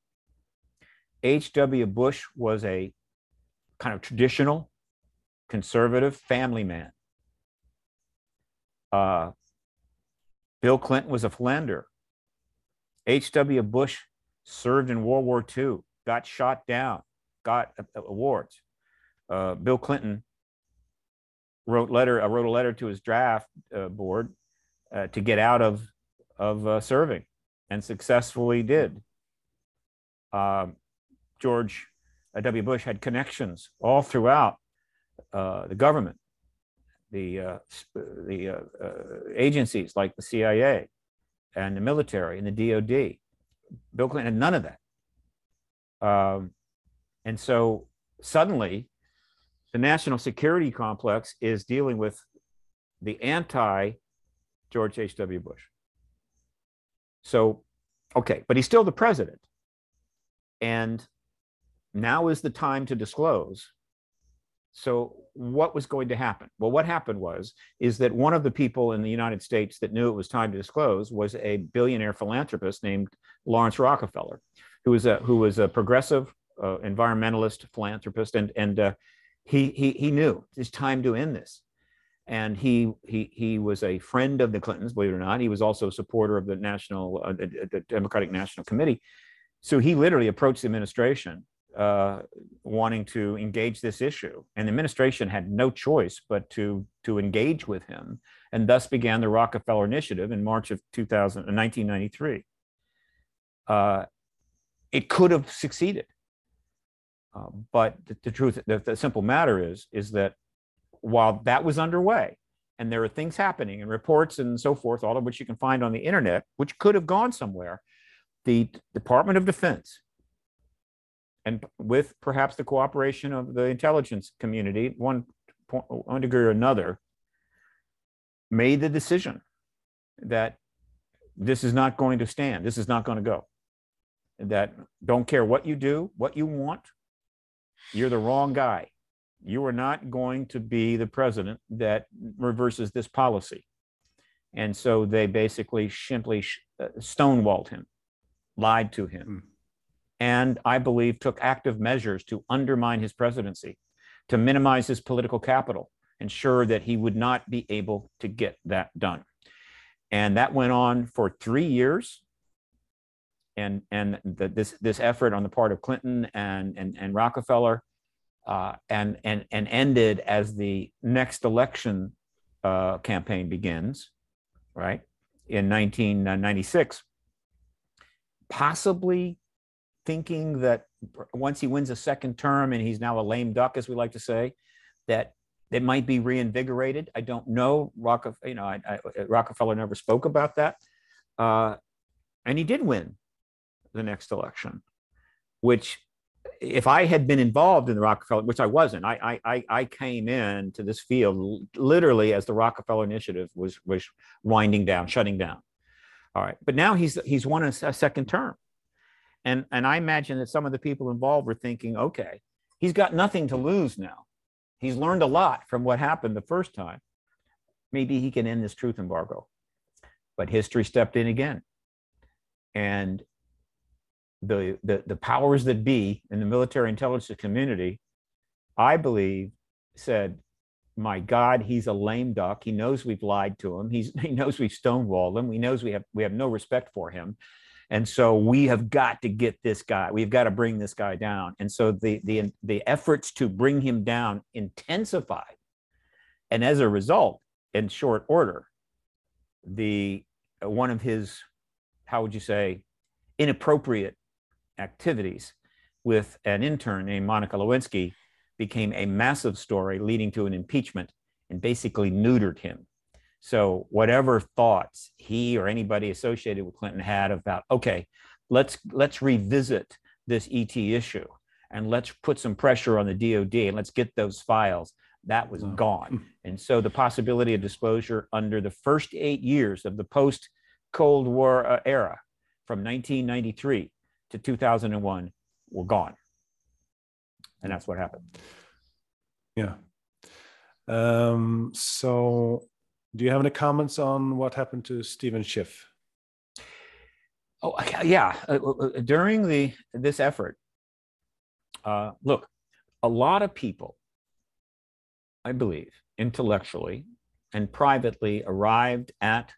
H.W. Bush was a kind of traditional, conservative family man. Uh, Bill Clinton was a philanderer. H.W. Bush served in World War II, got shot down, got awards. Uh, Bill Clinton wrote letter. I wrote a letter to his draft uh, board uh, to get out of of uh, serving, and successfully did. Um, George W. Bush had connections all throughout uh, the government, the the agencies like the CIA and the military and the DoD. Bill Clinton had none of that. Um, and so suddenly, the national security complex is dealing with the anti George H.W. Bush. So, okay, but he's still the president. And now is the time to disclose. So, what was going to happen? Well, what happened was is that one of the people in the United States that knew it was time to disclose was a billionaire philanthropist named Laurance Rockefeller, who was a who was a progressive uh, environmentalist, philanthropist, and and uh, he he he knew it's time to end this. And he he he was a friend of the Clintons, believe it or not. He was also a supporter of the national uh, the, Democratic National Committee. So he literally approached the administration uh, wanting to engage this issue. And the administration had no choice but to, to engage with him, and thus began the Rockefeller Initiative in March of 2000, 1993. Uh, it could have succeeded. Uh, but the, the truth, the, the simple matter is, is that while that was underway, and there are things happening and reports and so forth, all of which you can find on the internet, which could have gone somewhere, the Department of Defense and with perhaps the cooperation of the intelligence community, one, one degree or another, made the decision that this is not going to stand, this is not going to go. That don't care what you do, what you want, you're the wrong guy. You are not going to be the president that reverses this policy. And so they basically simply uh, stonewalled him, lied to him. Mm and I believe took active measures to undermine his presidency, to minimize his political capital, ensure that he would not be able to get that done. And that went on for three years. And, and the, this, this effort on the part of Clinton and, and, and Rockefeller uh, and, and, and ended as the next election uh, campaign begins, right, in 1996. Possibly thinking that once he wins a second term and he's now a lame duck, as we like to say, that it might be reinvigorated. I don't know. Rockefeller, you know, I, I, Rockefeller never spoke about that, uh, and he did win the next election, which. If I had been involved in the Rockefeller, which I wasn't, I I I came in to this field literally as the Rockefeller Initiative was was winding down, shutting down. All right, but now he's he's won a, a second term, and, and I imagine that some of the people involved were thinking, okay, he's got nothing to lose now. He's learned a lot from what happened the first time. Maybe he can end this truth embargo. But history stepped in again. And the, the, the powers that be in the military intelligence community, I believe, said, my God, he's a lame duck. He knows we've lied to him. He's, he knows we've stonewalled him. He knows we have, we have no respect for him. And so we have got to get this guy. We've got to bring this guy down. And so the the the efforts to bring him down intensified. And as a result, in short order, the one of his how would you say inappropriate activities with an intern named Monica Lewinsky became a massive story leading to an impeachment and basically neutered him so whatever thoughts he or anybody associated with Clinton had about, okay, let's let's revisit this ET issue and let's put some pressure on the DOD and let's get those files. That was oh. gone. And so the possibility of disclosure under the first eight years of the post Cold War uh, era from 1993 to 2001 were gone. And that's what happened. Yeah. Um, so do you have any comments on what happened to Steven Schiff? Oh yeah, uh, uh, uh, during the this effort, uh, look, a lot of people, I believe, intellectually and privately arrived at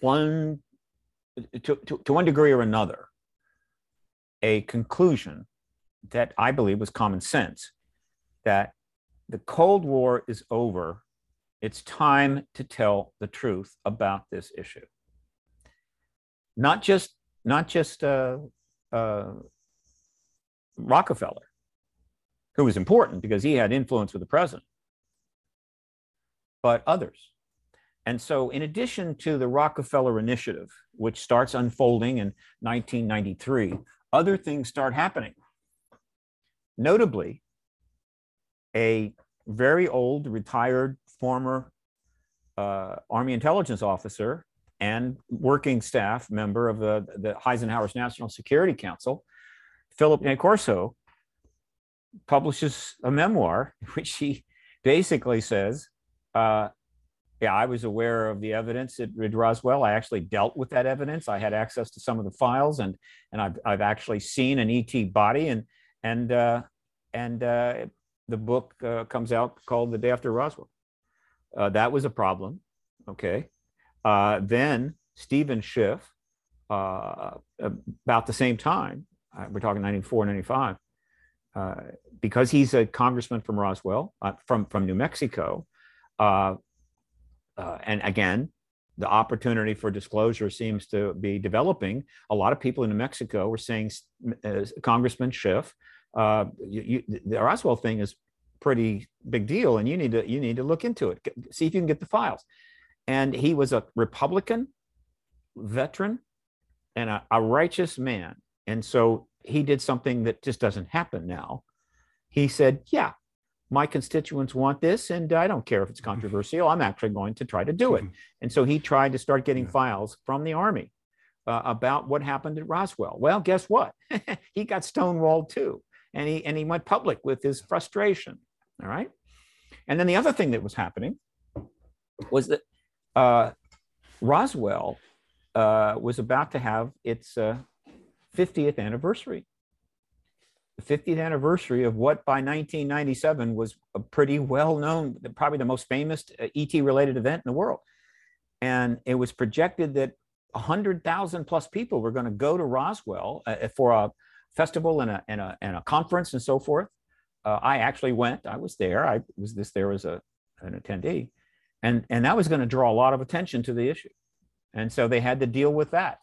one to, to, to one degree or another a conclusion that I believe was common sense that the Cold War is over it's time to tell the truth about this issue. Not just, not just uh, uh, Rockefeller, who was important because he had influence with the president, but others. And so, in addition to the Rockefeller Initiative, which starts unfolding in 1993, other things start happening. Notably, a very old retired former uh, Army intelligence officer and working staff member of the, the Eisenhower's National Security Council, Philip Corso, publishes a memoir in which he basically says, uh, yeah, I was aware of the evidence at, at Roswell. I actually dealt with that evidence. I had access to some of the files, and and I've I've actually seen an ET body, and and uh, and uh, the book uh, comes out called The Day After Roswell. Uh, that was a problem. Okay. Uh, then Steven Schiff, uh, about the same time, we're talking 94, 95, uh, because he's a congressman from Roswell, from, from New Mexico. Uh, uh, and again, the opportunity for disclosure seems to be developing. A lot of people in New Mexico were saying, Congressman Schiff, you, you, the Roswell thing is pretty big deal, and you need to you need to look into it, see if you can get the files. And he was a Republican veteran and a, a righteous man. And so he did something that just doesn't happen now. He said, Yeah, my constituents want this, and I don't care if it's mm-hmm. controversial. I'm actually going to try to do it. And so he tried to start getting files from the Army uh, about what happened at Roswell. Well, guess what? he got stonewalled too. And he, and he went public with his frustration. All right. And then the other thing that was happening was that uh, Roswell uh, was about to have its uh, 50th anniversary. The 50th anniversary of what by 1997 was a pretty well known, probably the most famous uh, ET related event in the world. And it was projected that 100,000 plus people were going to go to Roswell uh, for a festival and a, and, a, and a conference and so forth. Uh, I actually went, I was there. I was this there as a, an attendee. And, and that was going to draw a lot of attention to the issue. And so they had to deal with that.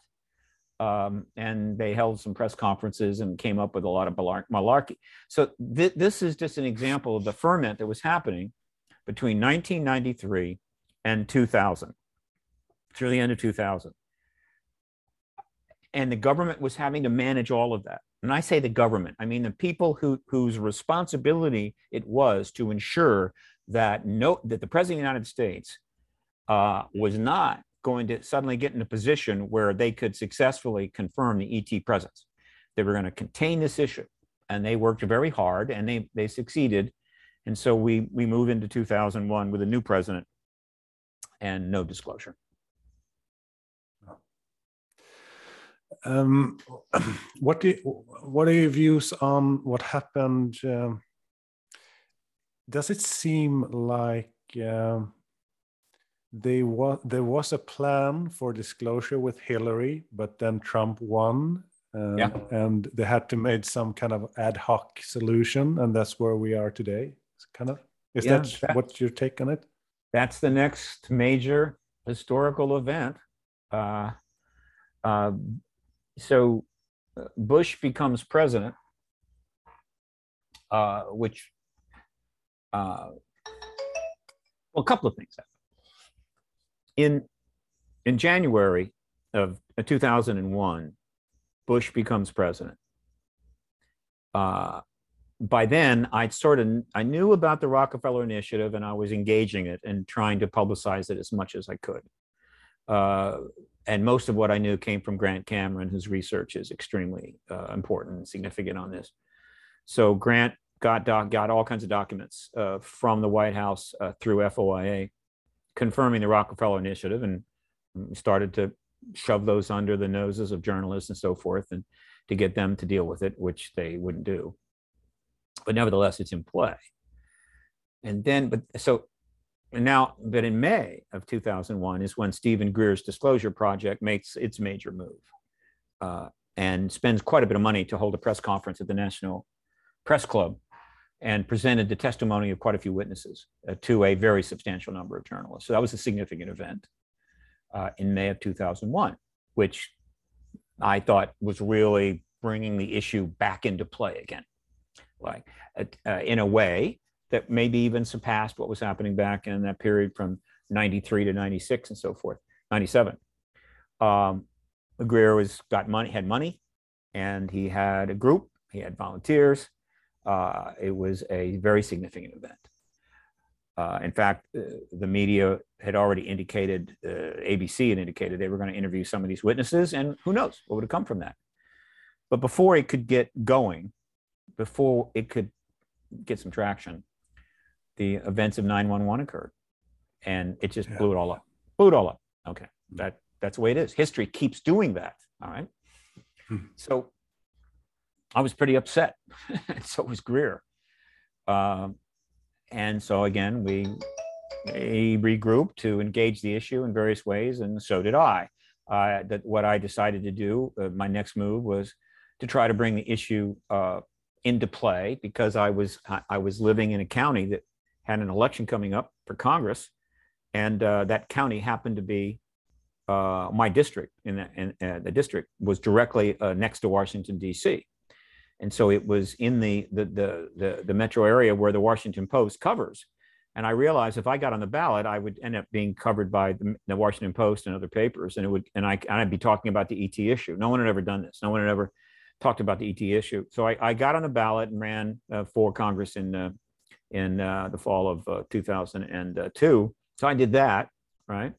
Um, and they held some press conferences and came up with a lot of malarkey. So th- this is just an example of the ferment that was happening between 1993 and 2000, through the end of 2000. And the government was having to manage all of that. And I say the government, I mean the people who, whose responsibility it was to ensure that no, that the president of the United States uh, was not going to suddenly get in a position where they could successfully confirm the ET presence. They were going to contain this issue, and they worked very hard, and they they succeeded. And so we we move into 2001 with a new president and no disclosure. Um, what do you, what are your views on what happened? Um, does it seem like um, they wa- there was a plan for disclosure with Hillary, but then Trump won, uh, yeah. and they had to make some kind of ad hoc solution, and that's where we are today. It's kind of is yeah, that, that what's your take on it? That's the next major historical event. Uh, uh, so Bush becomes president, uh, which uh, well, a couple of things in in January of 2001, Bush becomes president. Uh, by then, I'd sort of I knew about the Rockefeller Initiative, and I was engaging it and trying to publicize it as much as I could. Uh, and most of what I knew came from Grant Cameron, whose research is extremely uh, important and significant on this. So Grant got doc, got all kinds of documents uh, from the White House uh, through FOIA confirming the Rockefeller Initiative and started to shove those under the noses of journalists and so forth and to get them to deal with it, which they wouldn't do. But nevertheless, it's in play. And then, but so now, but in May of 2001 is when Steven Greer's Disclosure Project makes its major move uh, and spends quite a bit of money to hold a press conference at the National Press Club and presented the testimony of quite a few witnesses uh, to a very substantial number of journalists. So that was a significant event uh, in May of 2001, which I thought was really bringing the issue back into play again, like uh, in a way that maybe even surpassed what was happening back in that period from 93 to 96 and so forth, 97. Um, Greer was got money, had money, and he had a group. He had volunteers uh, it was a very significant event. Uh, in fact, uh, the media had already indicated, uh, ABC had indicated they were going to interview some of these witnesses, and who knows what would have come from that. But before it could get going, before it could get some traction, the events of 911 occurred, and it just yeah. blew it all up. Blew it all up. Okay, that that's the way it is. History keeps doing that. All right. Hmm. So I was pretty upset. so was Greer. Um, and so again, we, we regrouped to engage the issue in various ways, and so did I. Uh, that what I decided to do, uh, my next move was to try to bring the issue uh, into play because I was I, was living in a county that had an election coming up for Congress, and uh, that county happened to be uh, my district. In, the, in the district was directly next to Washington D.C., and so it was in the the, the the the metro area where the Washington Post covers. And I realized if I got on the ballot, I would end up being covered by the, the Washington Post and other papers, and it would and I and I'd be talking about the ET issue. No one had ever done this. No one had ever talked about the ET issue. So I, I got on the ballot and ran uh, for Congress in uh, in uh, the fall of uh, 2002. So I did that, right?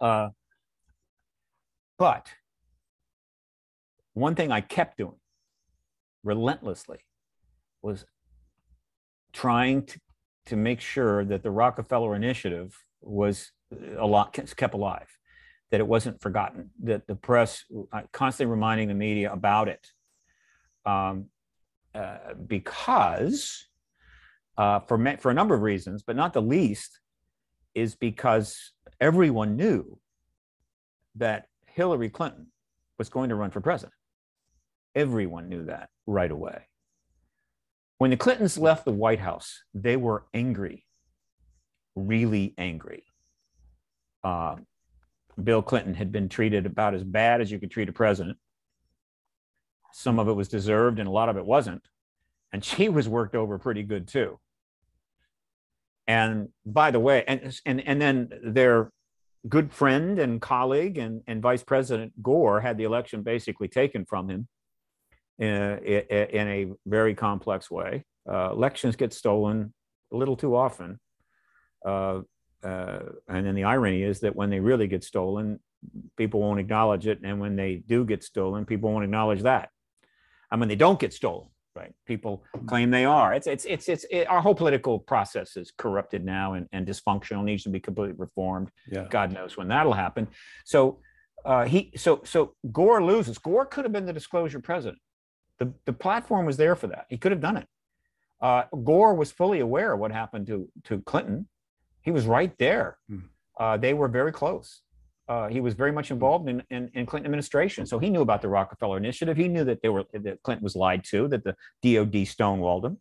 Uh, but one thing I kept doing relentlessly was trying to, to make sure that the Rockefeller Initiative was a lot kept alive that it wasn't forgotten, that the press uh, constantly reminding the media about it. Um, uh, because uh, for, for a number of reasons, but not the least, is because everyone knew that Hillary Clinton was going to run for president. Everyone knew that right away. When the Clintons left the White House, they were angry, really angry. Uh, Bill Clinton had been treated about as bad as you could treat a president. Some of it was deserved and a lot of it wasn't. And she was worked over pretty good too. And by the way, and and and then their good friend and colleague and, and Vice President Gore had the election basically taken from him in a, in a very complex way. Uh, elections get stolen a little too often. Uh, uh, and then the irony is that when they really get stolen, people won't acknowledge it. And when they do get stolen, people won't acknowledge that. And when they don't get stolen, right, people hmm. claim they are. It's, it's, it's, it's, it, our whole political process is corrupted now and, and dysfunctional, needs to be completely reformed. Yeah. God knows when that'll happen. So, uh, he, so, so Gore loses. Gore could have been the disclosure president. The, the platform was there for that. He could have done it. Uh, Gore was fully aware of what happened to, to Clinton he was right there. Mm. Uh, they were very close. Uh, he was very much hmm. involved in, in, in, Clinton administration, so he knew about the Rockefeller Initiative. He knew that they were that Clinton was lied to, that the DoD stonewalled him.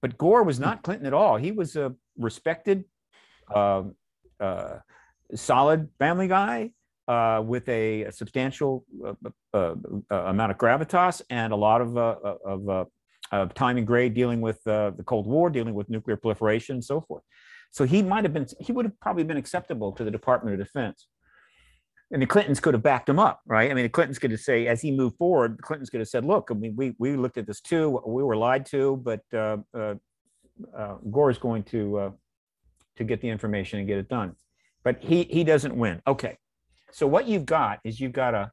But Gore was not Clinton at all. He was a respected, uh, uh solid family guy uh, with a, a substantial uh, amount of gravitas and a lot of of, of time and grade dealing with the Cold War, dealing with nuclear proliferation, and so forth. So he might have been, he would have probably been acceptable to the Department of Defense. And the Clintons could have backed him up, right? I mean, the Clintons could have say, as he moved forward, the Clintons could have said, "Look, I mean, we we looked at this too. We were lied to, but uh, uh, uh, Gore is going to uh, to get the information and get it done." But he he doesn't win. Okay, so what you've got is you've got a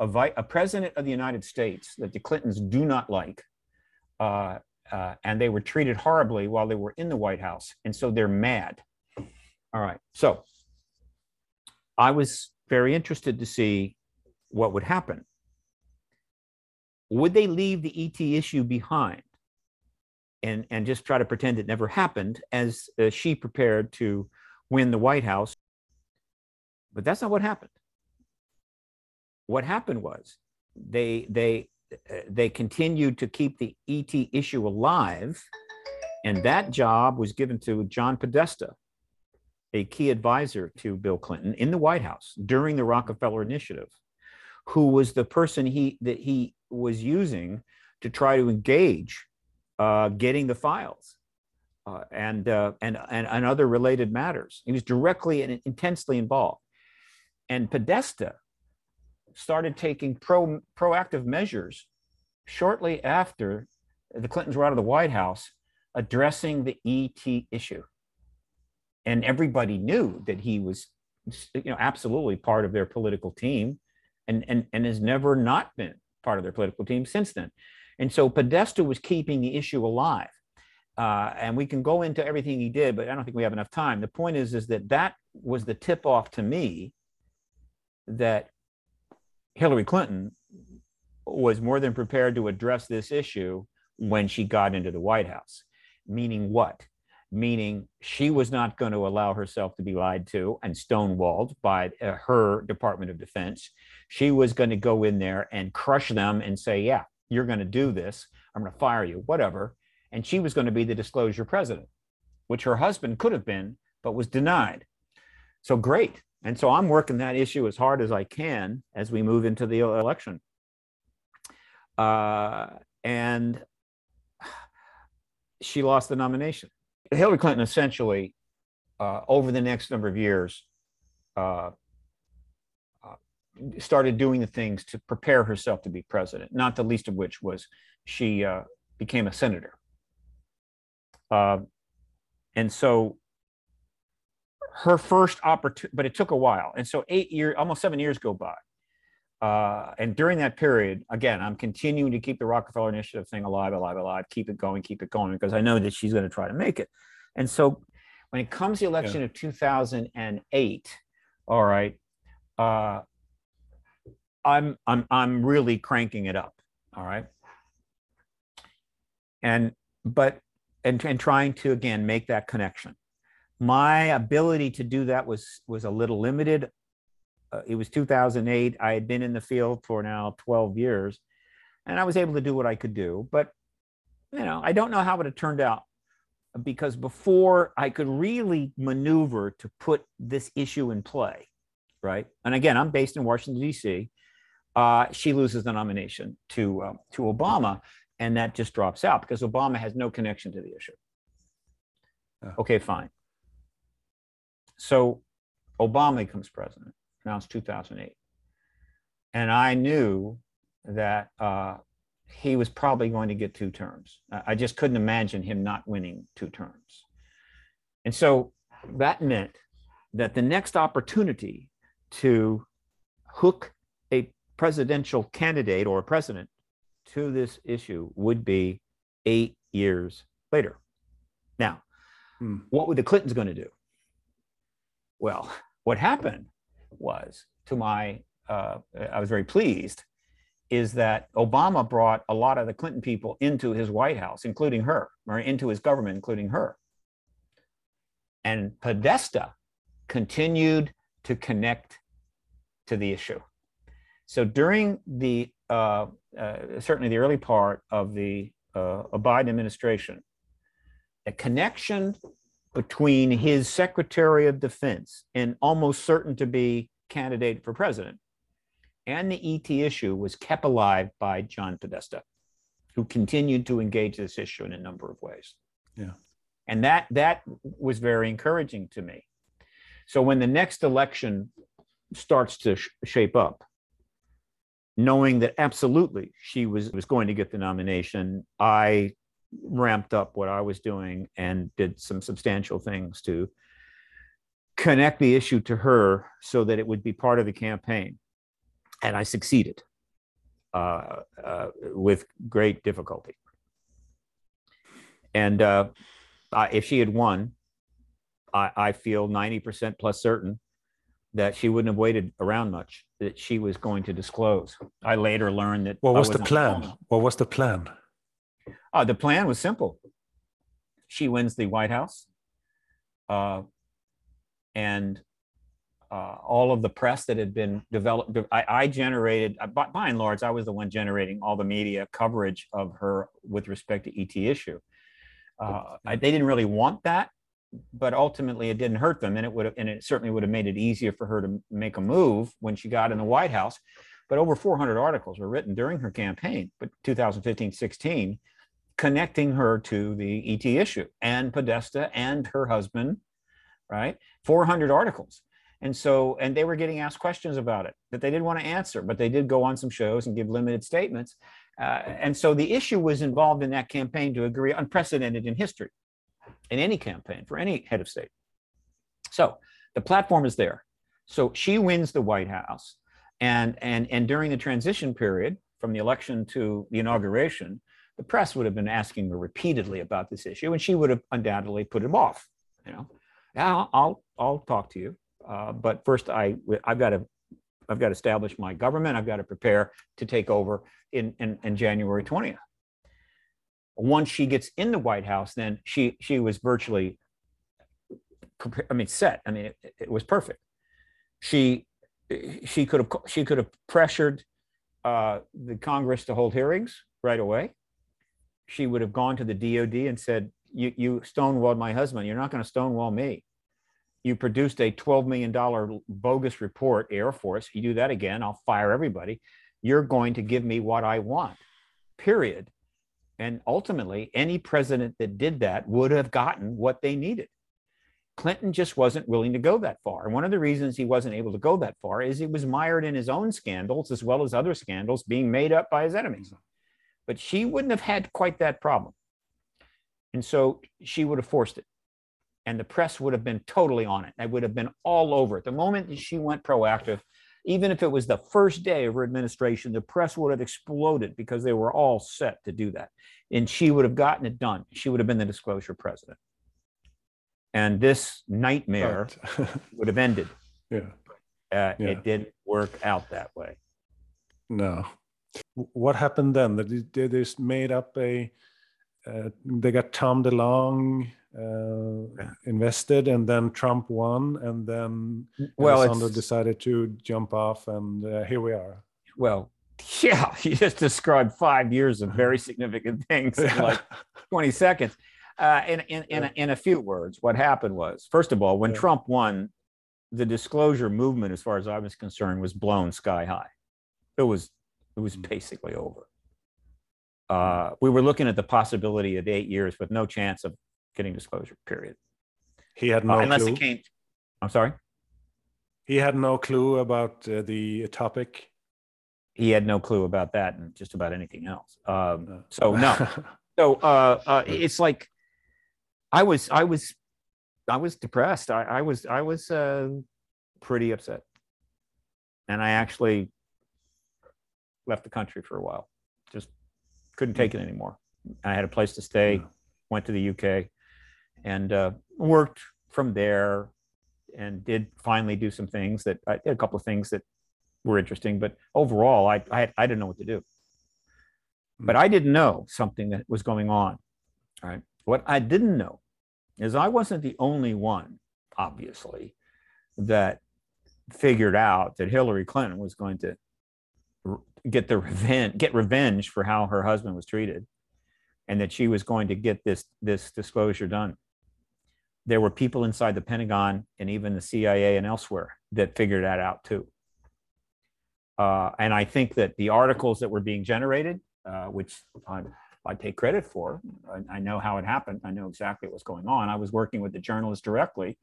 a, vi- a president of the United States that the Clintons do not like, uh, uh, and they were treated horribly while they were in the White House. And so they're mad. All right. So I was very interested to see what would happen. Would they leave the ET issue behind and, and just try to pretend it never happened as uh, she prepared to win the White House? But that's not what happened. What happened was they, they they continued to keep the ET issue alive. And that job was given to John Podesta, a key advisor to Bill Clinton in the White House during the Rockefeller Initiative, who was the person he that he was using to try to engage uh, getting the files uh, and, uh, and, and and other related matters. He was directly and intensely involved. And Podesta started taking pro, proactive measures shortly after the Clintons were out of the White House addressing the ET issue. And everybody knew that he was you know absolutely part of their political team and, and, and has never not been part of their political team since then. And so Podesta was keeping the issue alive. Uh, and we can go into everything he did, but I don't think we have enough time. The point is, is that that was the tip off to me that Hillary Clinton was more than prepared to address this issue when she got into the White House. Meaning what? meaning she was not going to allow herself to be lied to and stonewalled by uh, her Department of Defense. She was going to go in there and crush them and say, Yeah, you're going to do this. I'm going to fire you, whatever. And she was going to be the disclosure president, which her husband could have been, but was denied. So great. And so I'm working that issue as hard as I can as we move into the election. Uh, and she lost the nomination. Hillary Clinton essentially, uh, over the next number of years, uh, uh, started doing the things to prepare herself to be president, not the least of which was she uh, became a senator. Uh, and so her first opportunity, but it took a while. And so eight years, almost seven years go by. Uh, and during that period, again, I'm continuing to keep the Rockefeller Initiative thing alive, alive, alive, keep it going, keep it going, because I know that she's going to try to make it. And so when it comes to the election yeah. of 2008, all right, uh, I'm I'm I'm really cranking it up, all right. And but and, and trying to again make that connection. My ability to do that was was a little limited uh, it was 2008. I had been in the field for now 12 years, and I was able to do what I could do. But you know, I don't know how it had turned out because before I could really maneuver to put this issue in play, right? And again, I'm based in Washington D.C. Uh, she loses the nomination to uh, to Obama, and that just drops out because Obama has no connection to the issue. Okay, fine. So Obama becomes president. Now it's 2008. And I knew that uh, he was probably going to get two terms. I just couldn't imagine him not winning two terms. And so that meant that the next opportunity to hook a presidential candidate or a president to this issue would be eight years later. Now, hmm. what were the Clintons going to do? Well, what happened was, to my, uh, I was very pleased, is that Obama brought a lot of the Clinton people into his White House, including her, or into his government, including her. And Podesta continued to connect to the issue. So during the uh, uh, certainly the early part of the uh, Biden administration, a connection between his Secretary of Defense and almost certain to be candidate for president and the ET issue was kept alive by John Podesta, who continued to engage this issue in a number of ways. Yeah. And that that was very encouraging to me. So when the next election starts to sh- shape up, knowing that absolutely she was was going to get the nomination, I ramped up what I was doing and did some substantial things to connect the issue to her so that it would be part of the campaign. And I succeeded uh, uh, with great difficulty. And uh, I, if she had won, I, I feel 90% plus certain that she wouldn't have waited around much, that she was going to disclose. I later learned that. What was, was the plan? What was the plan? Uh, the plan was simple. She wins the White House. Uh, and uh, all of the press that had been developed. I, I generated, uh, by, by, and large, I was the one generating all the media coverage of her with respect to ET issue. Uh, I, they didn't really want that, but ultimately it didn't hurt them, and it would and it certainly would have made it easier for her to make a move when she got in the White House. But over 400 articles were written during her campaign, but 2015-16, connecting her to the ET issue and Podesta and her husband right? 400 articles. And so, and they were getting asked questions about it that they didn't want to answer, but they did go on some shows and give limited statements. Uh, and so the issue was involved in that campaign to agree unprecedented in history, in any campaign for any head of state. So the platform is there. So she wins the White House. And, and, and during the transition period from the election to the inauguration, the press would have been asking her repeatedly about this issue, and she would have undoubtedly put him off. You know, yeah, I'll I'll talk to you. Uh, but first, I I've got to I've got to establish my government. I've got to prepare to take over in in, in January 20th. Once she gets in the White House, then she she was virtually I mean, set. I mean, it, it was perfect. She she could have she could have pressured uh, the Congress to hold hearings right away. She would have gone to the DOD and said, "You you stonewalled my husband. You're not going to stonewall me. You produced a 12 million dollar bogus report, Air Force. You do that again, I'll fire everybody. You're going to give me what I want. Period." And ultimately, any president that did that would have gotten what they needed. Clinton just wasn't willing to go that far. And one of the reasons he wasn't able to go that far is he was mired in his own scandals as well as other scandals being made up by his enemies. But she wouldn't have had quite that problem. And so she would have forced it. And the press would have been totally on it. They would have been all over it. The moment that she went proactive, even if it was the first day of her administration, the press would have exploded because they were all set to do that. And she would have gotten it done. She would have been the disclosure president and this nightmare right. would have ended. Yeah. Uh, yeah. It didn't work out that way. No. What happened then? They just made up a. Uh, they got Tom DeLonge uh, yeah. invested, and then Trump won, and then well, Elizondo decided to jump off, and uh, here we are. Well, yeah, you just described five years of very significant things in like 20 seconds. Uh, in in in a, in a, few words, what happened was, first of all, when yeah. Trump won, the disclosure movement, as far as I was concerned, was blown sky high. It was it was mm. basically over. Uh, we were looking at the possibility of eight years with no chance of getting disclosure. Period. He had no uh, unless clue. it came. I'm sorry. He had no clue about uh, the topic. He had no clue about that and just about anything else. Um, so no. so uh, uh, it's like I was I was I was depressed. I, I was I was uh, pretty upset, and I actually left the country for a while. Just couldn't take it anymore. I had a place to stay. Went to the UK, and uh, worked from there, and did finally do some things that I did a couple of things that were interesting. But overall, I I, I didn't know what to do. But I didn't know something that was going on. All right. What I didn't know is I wasn't the only one, obviously, that figured out that Hillary Clinton was going to get the revenge, get revenge for how her husband was treated, and that she was going to get this this disclosure done. There were people inside the Pentagon and even the CIA and elsewhere that figured that out too. Uh, and I think that the articles that were being generated, uh, which I'm I take credit for. I, I, know how it happened. I know exactly what's going on. I was working with the journalist directly.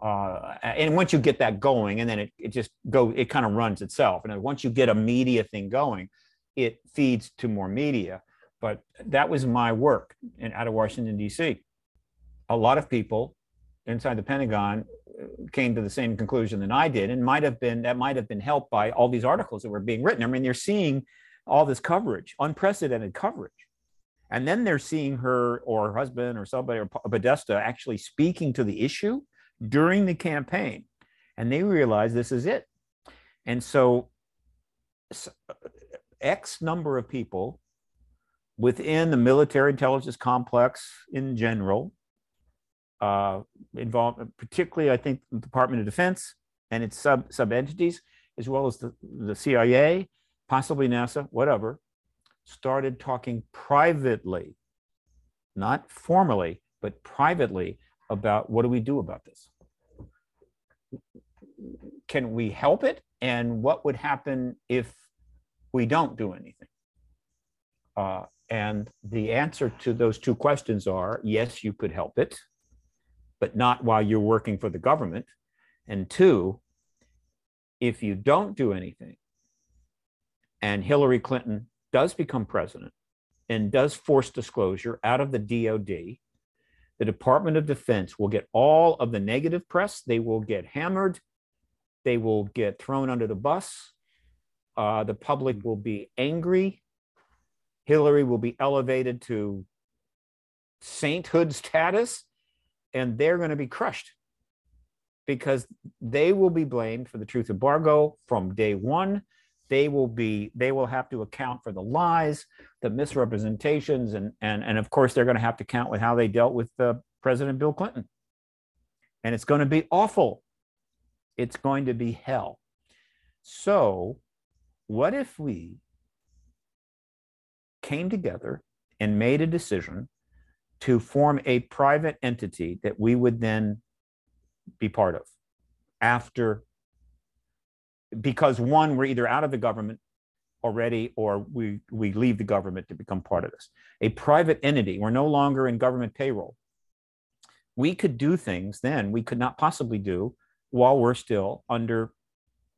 Uh, and once you get that going, and then it, it just go, it kind of runs itself. And once you get a media thing going, it feeds to more media. But that was my work in, out of Washington, D.C. A lot of people inside the Pentagon uh, came to the same conclusion than I did, and might have been that might have been helped by all these articles that were being written. I mean, you're seeing all this coverage, unprecedented coverage and then they're seeing her or her husband or somebody or Podesta actually speaking to the issue during the campaign. And they realize this is it. And so X number of people within the military intelligence complex in general, uh, involved, particularly, I think, the Department of Defense and its sub sub entities, as well as the, the CIA, possibly NASA, whatever, started talking privately, not formally, but privately about what do we do about this? Can we help it? And what would happen if we don't do anything? Uh, and the answer to those two questions are yes, you could help it, but not while you're working for the government. And two, if you don't do anything and Hillary Clinton does become president and does force disclosure out of the DOD, the Department of Defense will get all of the negative press. They will get hammered. They will get thrown under the bus. Uh, the public will be angry. Hillary will be elevated to sainthood status, and they're going to be crushed because they will be blamed for the truth embargo from day one they will be they will have to account for the lies the misrepresentations and and and of course they're going to have to count with how they dealt with uh, president bill clinton and it's going to be awful. It's going to be hell. So, what if we came together and made a decision to form a private entity that we would then be part of after because one we're either out of the government already or we we leave the government to become part of this a private entity we're no longer in government payroll we could do things then we could not possibly do while we're still under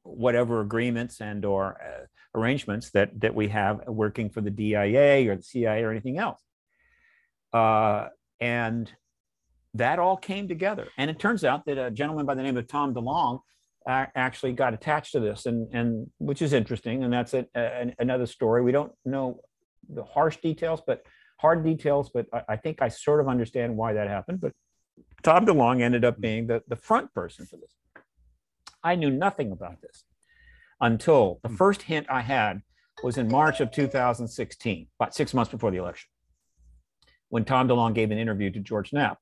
whatever agreements and or uh, arrangements that that we have working for the DIA or the CIA or anything else. Uh, and that all came together. And it turns out that a gentleman by the name of Tom DeLonge actually got attached to this, and and which is interesting. And that's a, a, another story. We don't know the harsh details, but hard details. But I, I think I sort of understand why that happened. But Tom DeLonge ended up being the, the front person for this. I knew nothing about this until the hmm. first hint I had was in March of 2016, about six months before the election, when Tom DeLonge gave an interview to George Knapp.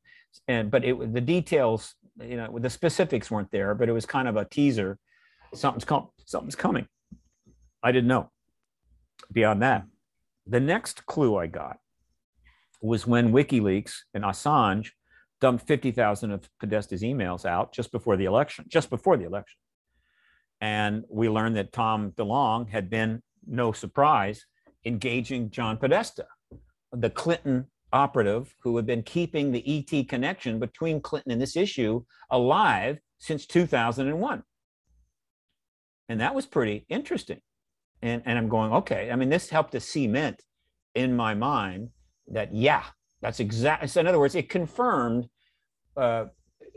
And but it the details, you know, the specifics weren't there, but it was kind of a teaser. Something's com- something's coming. I didn't know. Beyond that, the next clue I got was when WikiLeaks and Assange dumped 50,000 of Podesta's emails out just before the election, just before the election. And we learned that Tom DeLonge had been, no surprise, engaging John Podesta, the Clinton operative who had been keeping the ET connection between Clinton and this issue alive since 2001. And that was pretty interesting. And, and I'm going, okay, I mean, this helped to cement in my mind that, yeah, that's exactly. So in other words, it confirmed uh,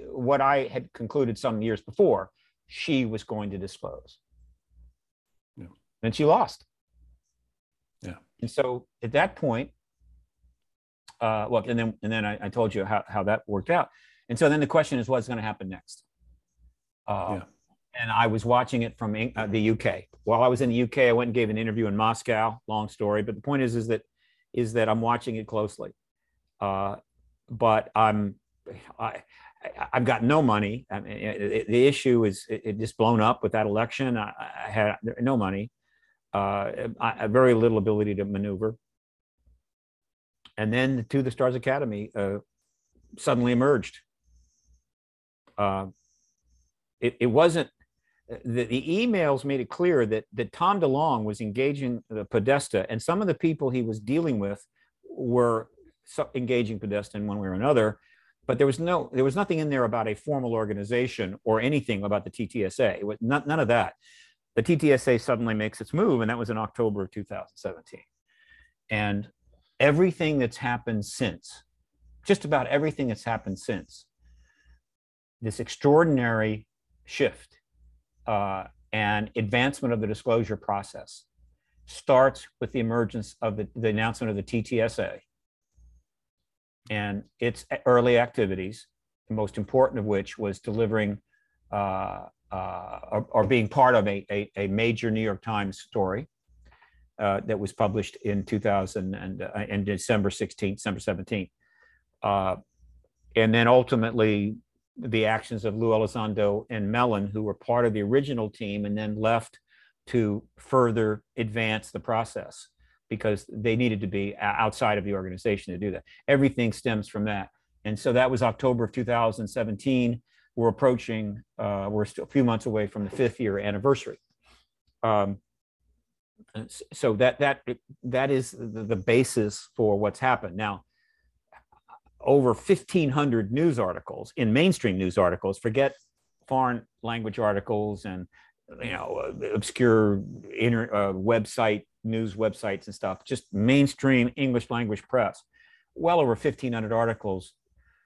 what I had concluded some years before. She was going to disclose. Yeah. And she lost. Yeah. And so at that point, uh, well, and then and then I, I, told you how, how that worked out. And so then the question is, what's going to happen next? Uh, yeah. And I was watching it from uh, the UK. While I was in the UK, I went and gave an interview in Moscow. Long story, but the point is, is that is that I'm watching it closely. Uh, but I'm I, I've got no money. I mean, it, it, the issue is it, it, just blown up with that election. I, I had no money, uh, I, very little ability to maneuver. And then To the Stars Academy uh, suddenly emerged. Uh, it, it wasn't the, the, emails made it clear that that Tom DeLonge was engaging the Podesta, and some of the people he was dealing with were engaging Podesta in one way or another but there was no there was nothing in there about a formal organization or anything about the TTSA. It was not, none of that. The TTSA suddenly makes its move, and that was in October of 2017. And everything that's happened since, just about everything that's happened since, this extraordinary shift uh, and advancement of the disclosure process starts with the emergence of the, the announcement of the TTSA and its early activities, the most important of which was delivering uh, uh, or, or, being part of a, a, a, major New York Times story uh, that was published in 2000 and uh, December 16th, December 17th. Uh, and then ultimately the actions of Lou Elizondo and Mellon, who were part of the original team and then left to further advance the process because they needed to be outside of the organization to do that. Everything stems from that. And so that was October of 2017. We're approaching, uh, we're still a few months away from the fifth year anniversary. Um, so that that that is the, the basis for what's happened. Now, over 1,500 news articles in mainstream news articles. Forget foreign language articles and you know obscure inter, uh, website news websites and stuff, just mainstream English language press. Well over 1,500 articles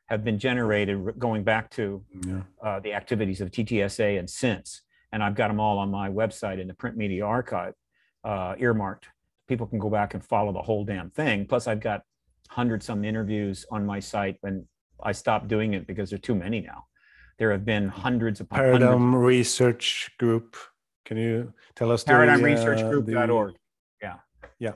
have been generated going back to yeah. uh, the activities of TTSA and since. And I've got them all on my website in the print media archive, uh, earmarked. People can go back and follow the whole damn thing. Plus, I've got hundred some interviews on my site, and I stopped doing it because there are too many now. There have been hundreds of Paradigm hundreds. Research Group. Can you tell us? ParadigmResearchGroup.org. Uh, yeah.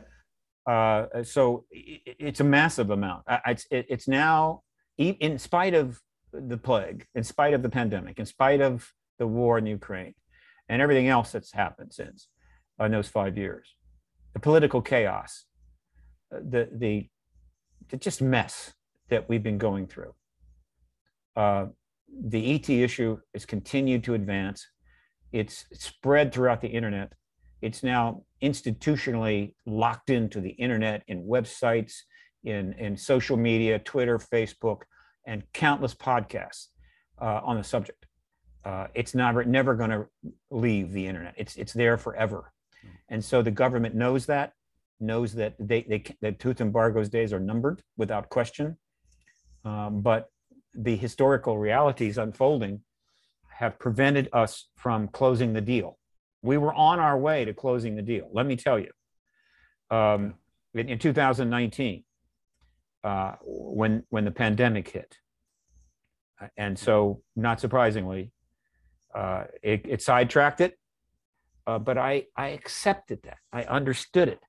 Uh, so it's a massive amount. It's, it's now, in spite of the plague, in spite of the pandemic, in spite of the war in Ukraine, and everything else that's happened since those five years, the political chaos, uh, the the, the just mess that we've been going through. Uh, the ET issue has continued to advance. It's spread throughout the internet. It's now institutionally locked into the internet in websites, in, in social media, Twitter, Facebook, and countless podcasts uh, on the subject. Uh, it's never never going to leave the internet. It's it's there forever, and so the government knows that, knows that they they truth embargo's days are numbered without question. Um, but the historical realities unfolding have prevented us from closing the deal. We were on our way to closing the deal. Let me tell you, um, in, in 2019, uh, when when the pandemic hit, and so not surprisingly, uh, it, it, sidetracked it. Uh, but I I accepted that. I understood it,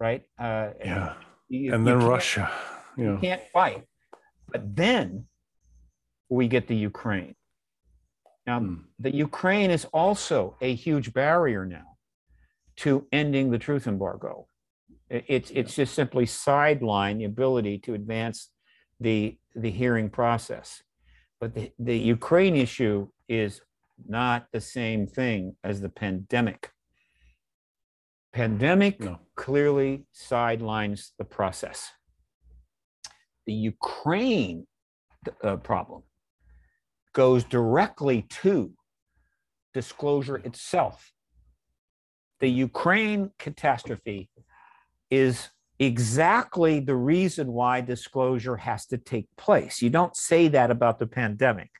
right? Uh, yeah. You, and then Russia. You, you can't fight. But then we get the Ukraine. Now, hmm. the Ukraine is also a huge barrier now to ending the truth embargo. It's it's just simply sideline the ability to advance the the hearing process. But the, the Ukraine issue is not the same thing as the pandemic. Pandemic no. clearly sidelines the process. The Ukraine uh, problem goes directly to disclosure itself. The Ukraine catastrophe is exactly the reason why disclosure has to take place. You don't say that about the pandemic.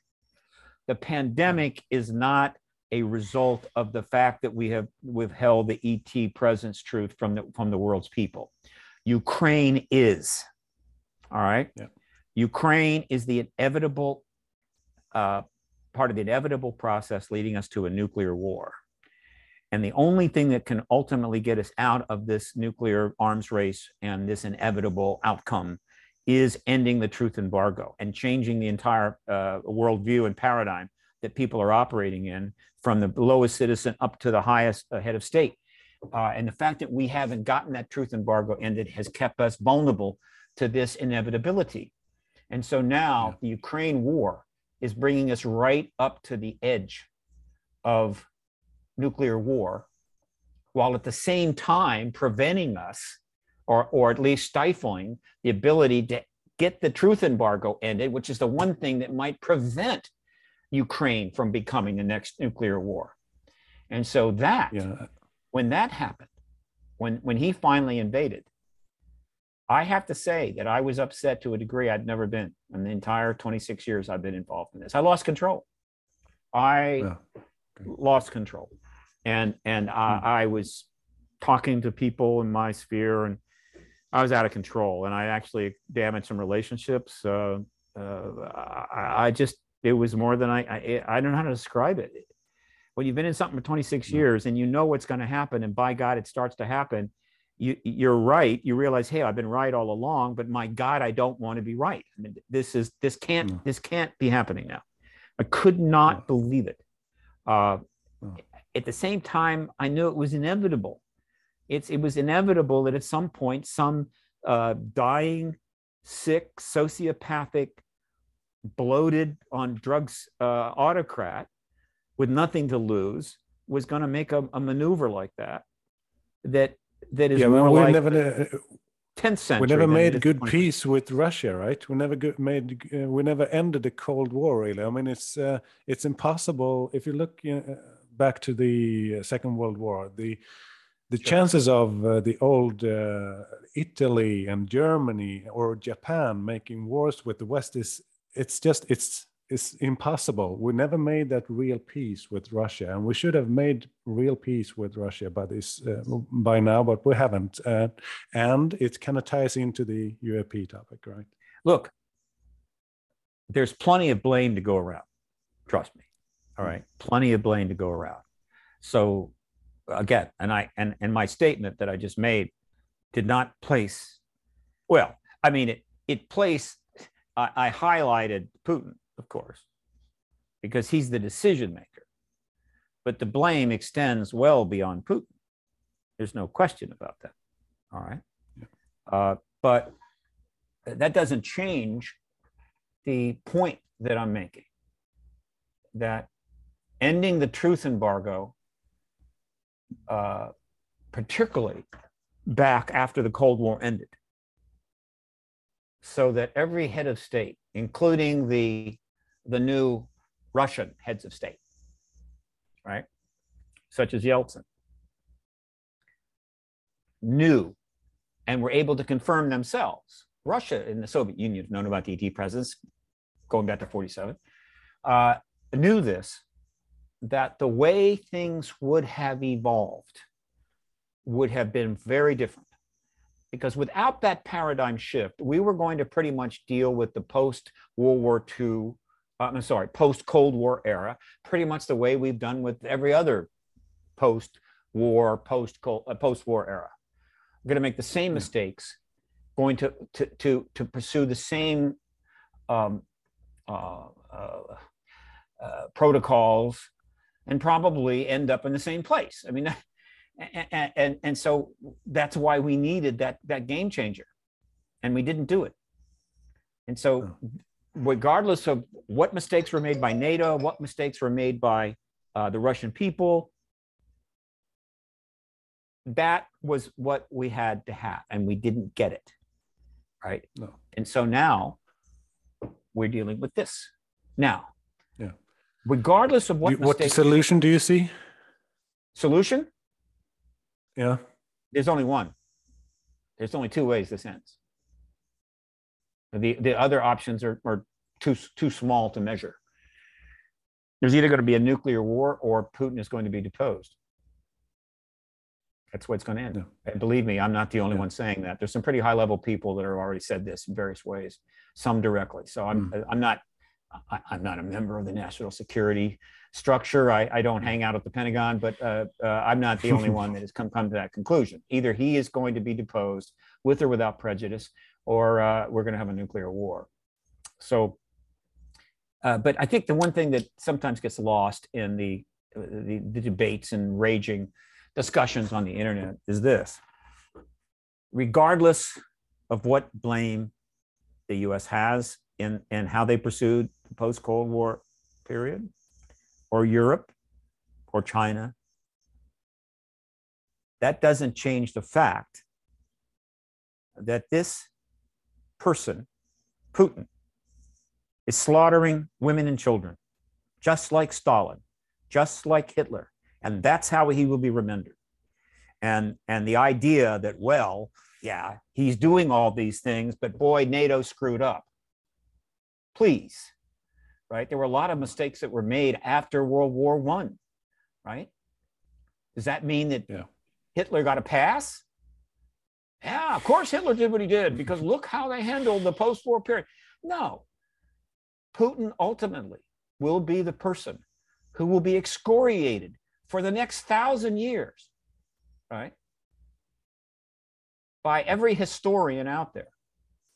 The pandemic is not a result of the fact that we have withheld the ET presence truth from the from the world's people. Ukraine is. All right. Yeah. Ukraine is the inevitable uh, part of the inevitable process leading us to a nuclear war. And the only thing that can ultimately get us out of this nuclear arms race and this inevitable outcome is ending the truth embargo and changing the entire uh, worldview and paradigm that people are operating in from the lowest citizen up to the highest uh, head of state. Uh, and the fact that we haven't gotten that truth embargo ended has kept us vulnerable to this inevitability. And so now yeah. the Ukraine war is bringing us right up to the edge of nuclear war, while at the same time preventing us, or, or at least stifling, the ability to get the truth embargo ended, which is the one thing that might prevent Ukraine from becoming the next nuclear war. And so that, yeah. when that happened, when, when he finally invaded, I have to say that I was upset to a degree I'd never been in the entire 26 years I've been involved in this. I lost control. I yeah. lost control. And and I, hmm. I was talking to people in my sphere and I was out of control and I actually damaged some relationships. Uh, uh, I, I, just, it was more than I, I, I don't know how to describe it. When you've been in something for 26 years and you know what's going to happen, and by God, it starts to happen, you, you're right. You realize, hey, I've been right all along, but my God, I don't want to be right. I mean, this is this can't mm. this can't be happening now. I could not believe it. Uh, mm. At the same time, I knew it was inevitable. It's it was inevitable that at some point, some uh, dying, sick, sociopathic, bloated on drugs uh, autocrat with nothing to lose was going to make a, a maneuver like that that that is yeah, more we like never, 10th century. We never made good peace with Russia, right? We never made uh, we never ended the Cold War. Really, I mean, it's uh, it's impossible if you look uh, back to the uh, Second World War. The the sure. chances of uh, the old uh, Italy and Germany or Japan making wars with the West is it's just it's it's impossible. We never made that real peace with Russia, and we should have made real peace with Russia by this uh, by now, but we haven't. Uh, and it kind of ties into the UAP topic, right? Look, there's plenty of blame to go around. Trust me. All right, plenty of blame to go around. So again, and I and and my statement that I just made did not place. Well, I mean it. It placed. I, I highlighted Putin of course, because he's the decision maker. But the blame extends well beyond Putin. There's no question about that. All right. Uh, but that doesn't change the point that I'm making that ending the truth embargo, uh, particularly back after the Cold War ended, so that every head of state, including the, the new Russian heads of state, right, such as Yeltsin, knew and were able to confirm themselves. Russia and the Soviet Union known about the ET presence going back to 47, uh, knew this, that the way things would have evolved would have been very different. Because without that paradigm shift, we were going to pretty much deal with the post World War II, uh, I'm sorry, post Cold War era, pretty much the way we've done with every other post war, post uh, post war era. We're going to make the same mistakes, going to to to to pursue the same um, uh, uh, uh, protocols, and probably end up in the same place. I mean, and, and and so that's why we needed that that game changer, and we didn't do it. And so, regardless of what mistakes were made by NATO, what mistakes were made by uh, the Russian people, that was what we had to have, and we didn't get it. Right. No. And so now we're dealing with this. Now. Regardless of what you, what solution do you see? Solution? Yeah. There's only one. There's only two ways this ends. The the other options are, are too too small to measure. There's either going to be a nuclear war or Putin is going to be deposed. That's what's going to end. Yeah. And believe me, I'm not the only yeah. one saying that. There's some pretty high level people that have already said this in various ways, some directly. So I'm mm. I'm not I, am not a member of the national security structure. I, I don't hang out at the Pentagon, but uh, uh, I'm not the only one that has come come to that conclusion. Either he is going to be deposed with or without prejudice, or uh, we're going to have a nuclear war. So, uh, but I think the one thing that sometimes gets lost in the, the, the debates and raging discussions on the internet is this regardless of what blame the US has in, in how they pursued the post Cold War period, or Europe, or China, that doesn't change the fact that this person, Putin, is slaughtering women and children, just like Stalin, just like Hitler, and that's how he will be remembered. And and the idea that well yeah he's doing all these things but boy nato screwed up please right? There were a lot of mistakes that were made after world war one right? Does that mean that yeah. hitler got a pass? Yeah of course hitler did what he did because look how they handled the post-war period. No. Putin ultimately will be the person who will be excoriated for the next thousand years, right? By every historian out there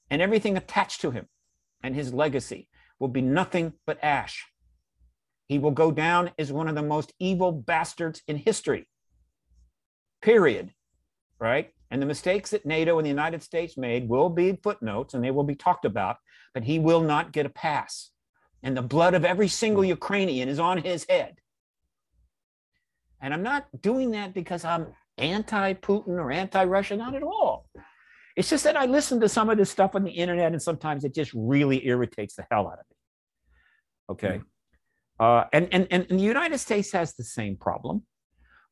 and everything attached to him and his legacy will be nothing but ash. He will go down as one of the most evil bastards in history, period, right? And the mistakes that NATO and the United States made will be footnotes and they will be talked about, but he will not get a pass. And the blood of every single Ukrainian is on his head. And I'm not doing that because I'm anti Putin or anti Russia, not at all. It's just that I listen to some of this stuff on the internet and sometimes it just really irritates the hell out of me. Okay. Mm. Uh, and, and, and the United States has the same problem.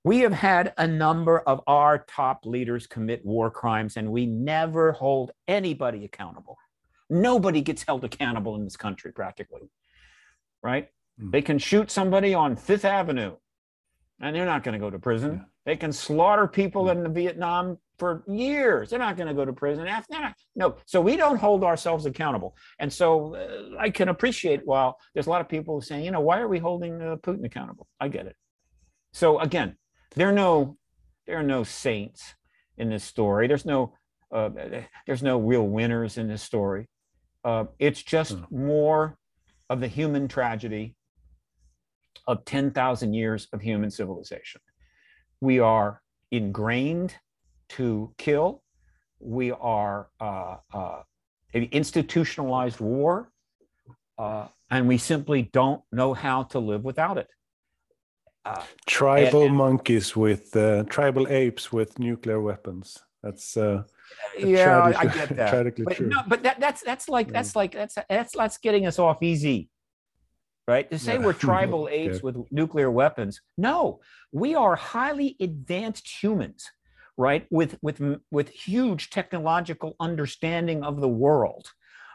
We have had a number of our top leaders commit war crimes, and we never hold anybody accountable. Nobody gets held accountable in this country, practically. Right? Mm. They can shoot somebody on Fifth Avenue and they're not going to go to prison. Yeah. They can slaughter people yeah. in the Vietnam for years. They're not going to go to prison. After, no, so we don't hold ourselves accountable. And so uh, I can appreciate while there's a lot of people saying, you know, why are we holding uh, Putin accountable? I get it. So again, there are no there are no saints in this story. There's no uh, there's no real winners in this story. Uh, it's just mm. more of the human tragedy of 10,000 years of human civilization. We are ingrained to kill. We are uh, uh, institutionalized war, uh, and we simply don't know how to live without it. Uh, tribal and, monkeys with uh, tribal apes with nuclear weapons. That's uh, yeah, I get that. but. No, but that, that's that's like that's like that's that's that's getting us off easy, right? To say yeah. we're tribal okay. apes with nuclear weapons, no, we are highly advanced humans, right? With with with huge technological understanding of the world,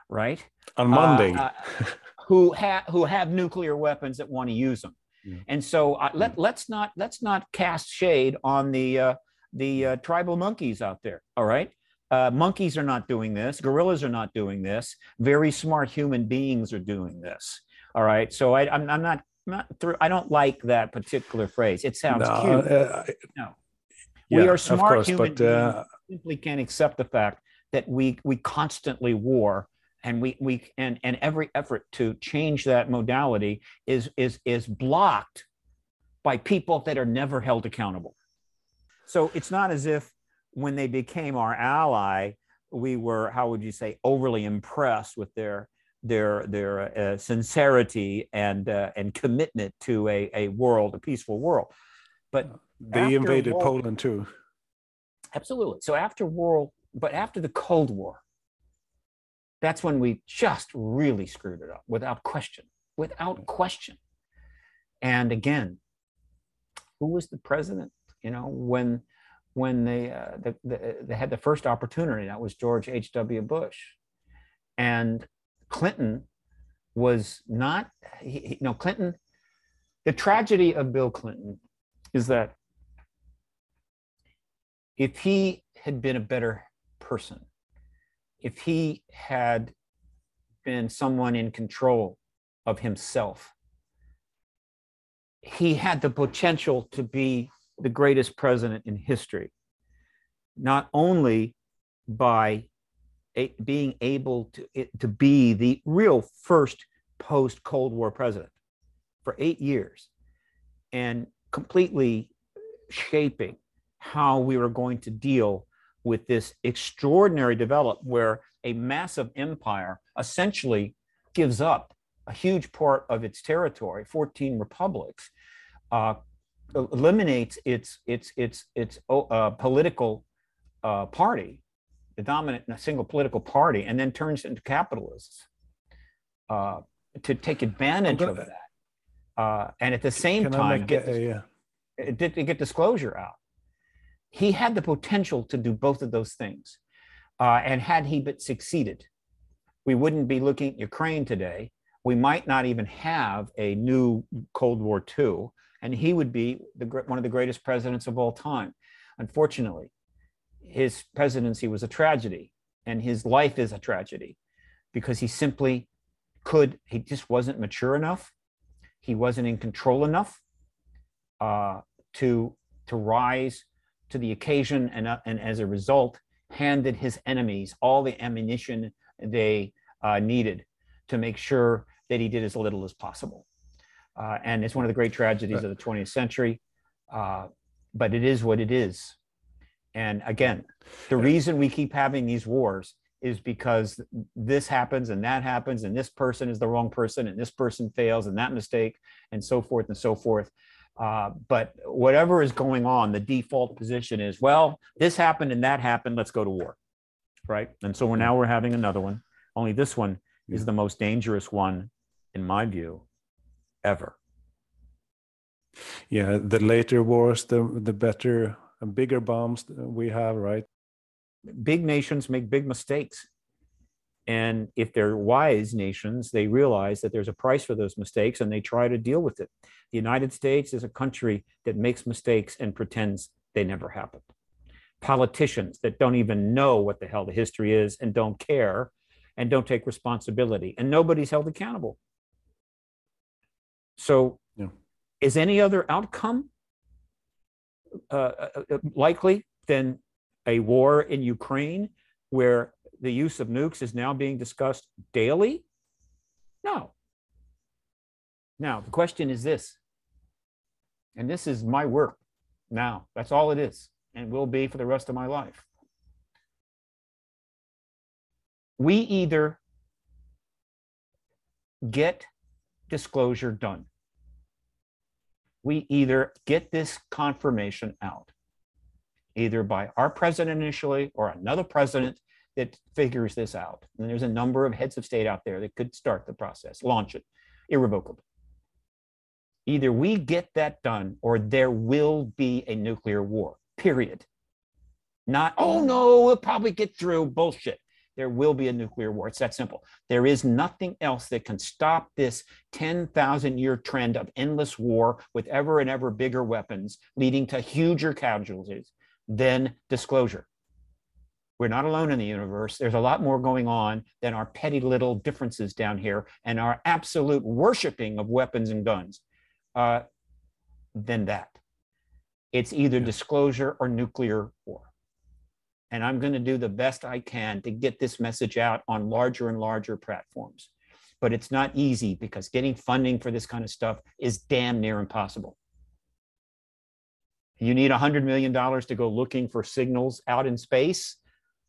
right? On Monday, uh, uh, who have who have nuclear weapons that want to use them. Yeah. And so uh, let let's not let's not cast shade on the uh, the uh, tribal monkeys out there. All right, uh, monkeys are not doing this. Gorillas are not doing this. Very smart human beings are doing this. All right, so I, I'm I'm not not through. I don't like that particular phrase. It sounds no, cute. Uh, no, yeah, we are smart course, human but, uh, beings. Simply can't accept the fact that we we constantly war and we we and and every effort to change that modality is is is blocked by people that are never held accountable so it's not as if when they became our ally we were how would you say overly impressed with their their their uh, sincerity and uh, and commitment to a, a world a peaceful world but they invaded world, poland too absolutely so after world but after the cold war that's when we just really screwed it up without question, without question. And again, who was the president? You know, when when they uh, the, the, they had the first opportunity, that was George H. W. Bush, and Clinton was not. He, he, no, Clinton. The tragedy of Bill Clinton is that if he had been a better person, if he had been someone in control of himself, he had the potential to be the greatest president in history, not only by a, being able to, to be the real first post Cold War president for eight years and completely shaping how we were going to deal with this extraordinary development where a massive empire essentially gives up a huge part of its territory, 14 republics, uh, eliminates its its its its uh, political uh, party, the dominant single political party, and then turns into capitalists uh, to take advantage of that. Uh, and at the same time, get, a, get, get disclosure out he had the potential to do both of those things. Uh, and had he but succeeded, we wouldn't be looking at Ukraine today. We might not even have a new Cold War II, and he would be the, one of the greatest presidents of all time. Unfortunately, his presidency was a tragedy, and his life is a tragedy because he simply could, he just wasn't mature enough. He wasn't in control enough uh, to, to rise to the occasion and, uh, and as a result, handed his enemies all the ammunition they uh, needed to make sure that he did as little as possible. Uh, and it's one of the great tragedies of the 20th century, uh, but it is what it is. And again, the reason we keep having these wars is because this happens and that happens, and this person is the wrong person, and this person fails, and that mistake, and so forth and so forth. Uh, but whatever is going on, the default position is, well, this happened and that happened. Let's go to war, right? And so we're now we're having another one. Only this one is the most dangerous one, in my view, ever. Yeah, the later wars, the the better, bigger bombs we have, right? Big nations make big mistakes, and if they're wise nations, they realize that there's a price for those mistakes and they try to deal with it. The United States is a country that makes mistakes and pretends they never happened. Politicians that don't even know what the hell the history is and don't care and don't take responsibility, and nobody's held accountable. So, yeah. is any other outcome uh, uh, uh likely than a war in Ukraine where the use of nukes is now being discussed daily? No. Now, the question is this, and this is my work now. That's all it is, and will be for the rest of my life. We either get disclosure done. We either get this confirmation out, either by our president initially or another president that figures this out. And there's a number of heads of state out there that could start the process, launch it irrevocably. Either we get that done or there will be a nuclear war, period. Not, oh no, we'll probably get through bullshit. There will be a nuclear war. It's that simple. There is nothing else that can stop this 10,000 year trend of endless war with ever and ever bigger weapons, leading to huger casualties than disclosure. We're not alone in the universe. There's a lot more going on than our petty little differences down here and our absolute worshiping of weapons and guns uh, than that. It's either yeah. disclosure or nuclear war. And I'm going to do the best I can to get this message out on larger and larger platforms. But it's not easy because getting funding for this kind of stuff is damn near impossible. You need $100 million to go looking for signals out in space.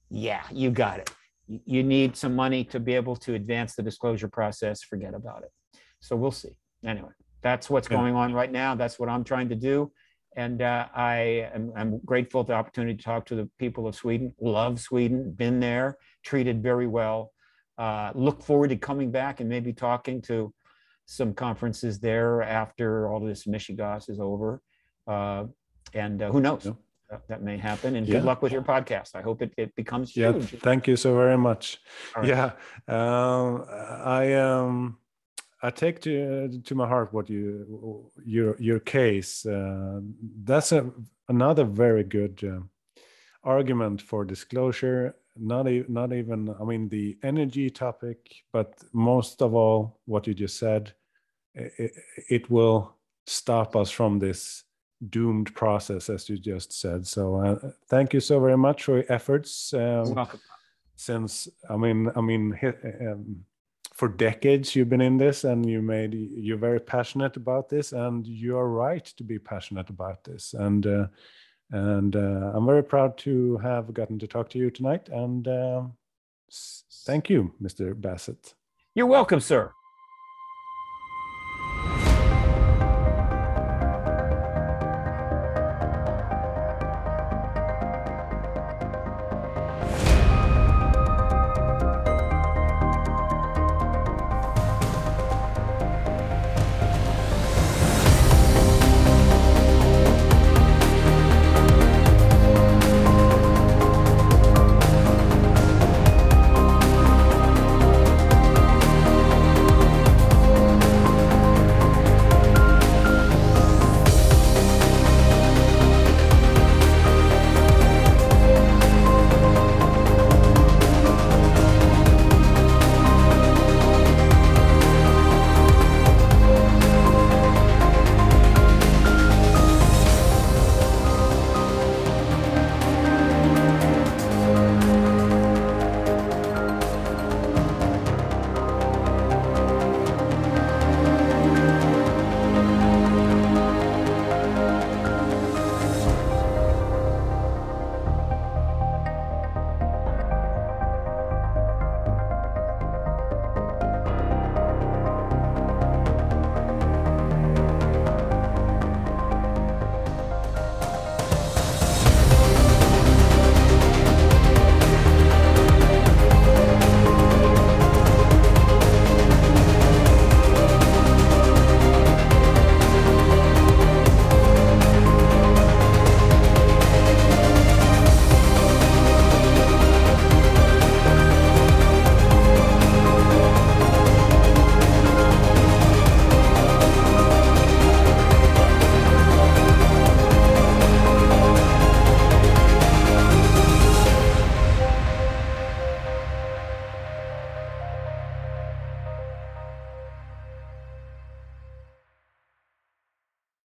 Yeah, you got it. You need some money to be able to advance the disclosure process. Forget about it. So we'll see. Anyway that's what's yeah. going on right now. That's what I'm trying to do. And uh, I am I'm grateful for the opportunity to talk to the people of Sweden. Love Sweden, been there, treated very well. Uh, look forward to coming back and maybe talking to some conferences there after all this Michigas is over. Uh, and uh, who knows? Yeah. That, may happen. And yeah. good luck with your podcast. I hope it, it becomes huge. Yeah, thank you so very much. Right. Yeah, um, I um, I take to to my heart what you your your case. Uh, that's a another very good uh, argument for disclosure. Not e- not even I mean the energy topic, but most of all what you just said. It, it will stop us from this doomed process, as you just said. So uh, thank you so very much for your efforts. Um, since I mean I mean. Um, for decades you've been in this and you made you're very passionate about this and you are right to be passionate about this and uh, and uh, i'm very proud to have gotten to talk to you tonight and uh, thank you mr bassett you're welcome sir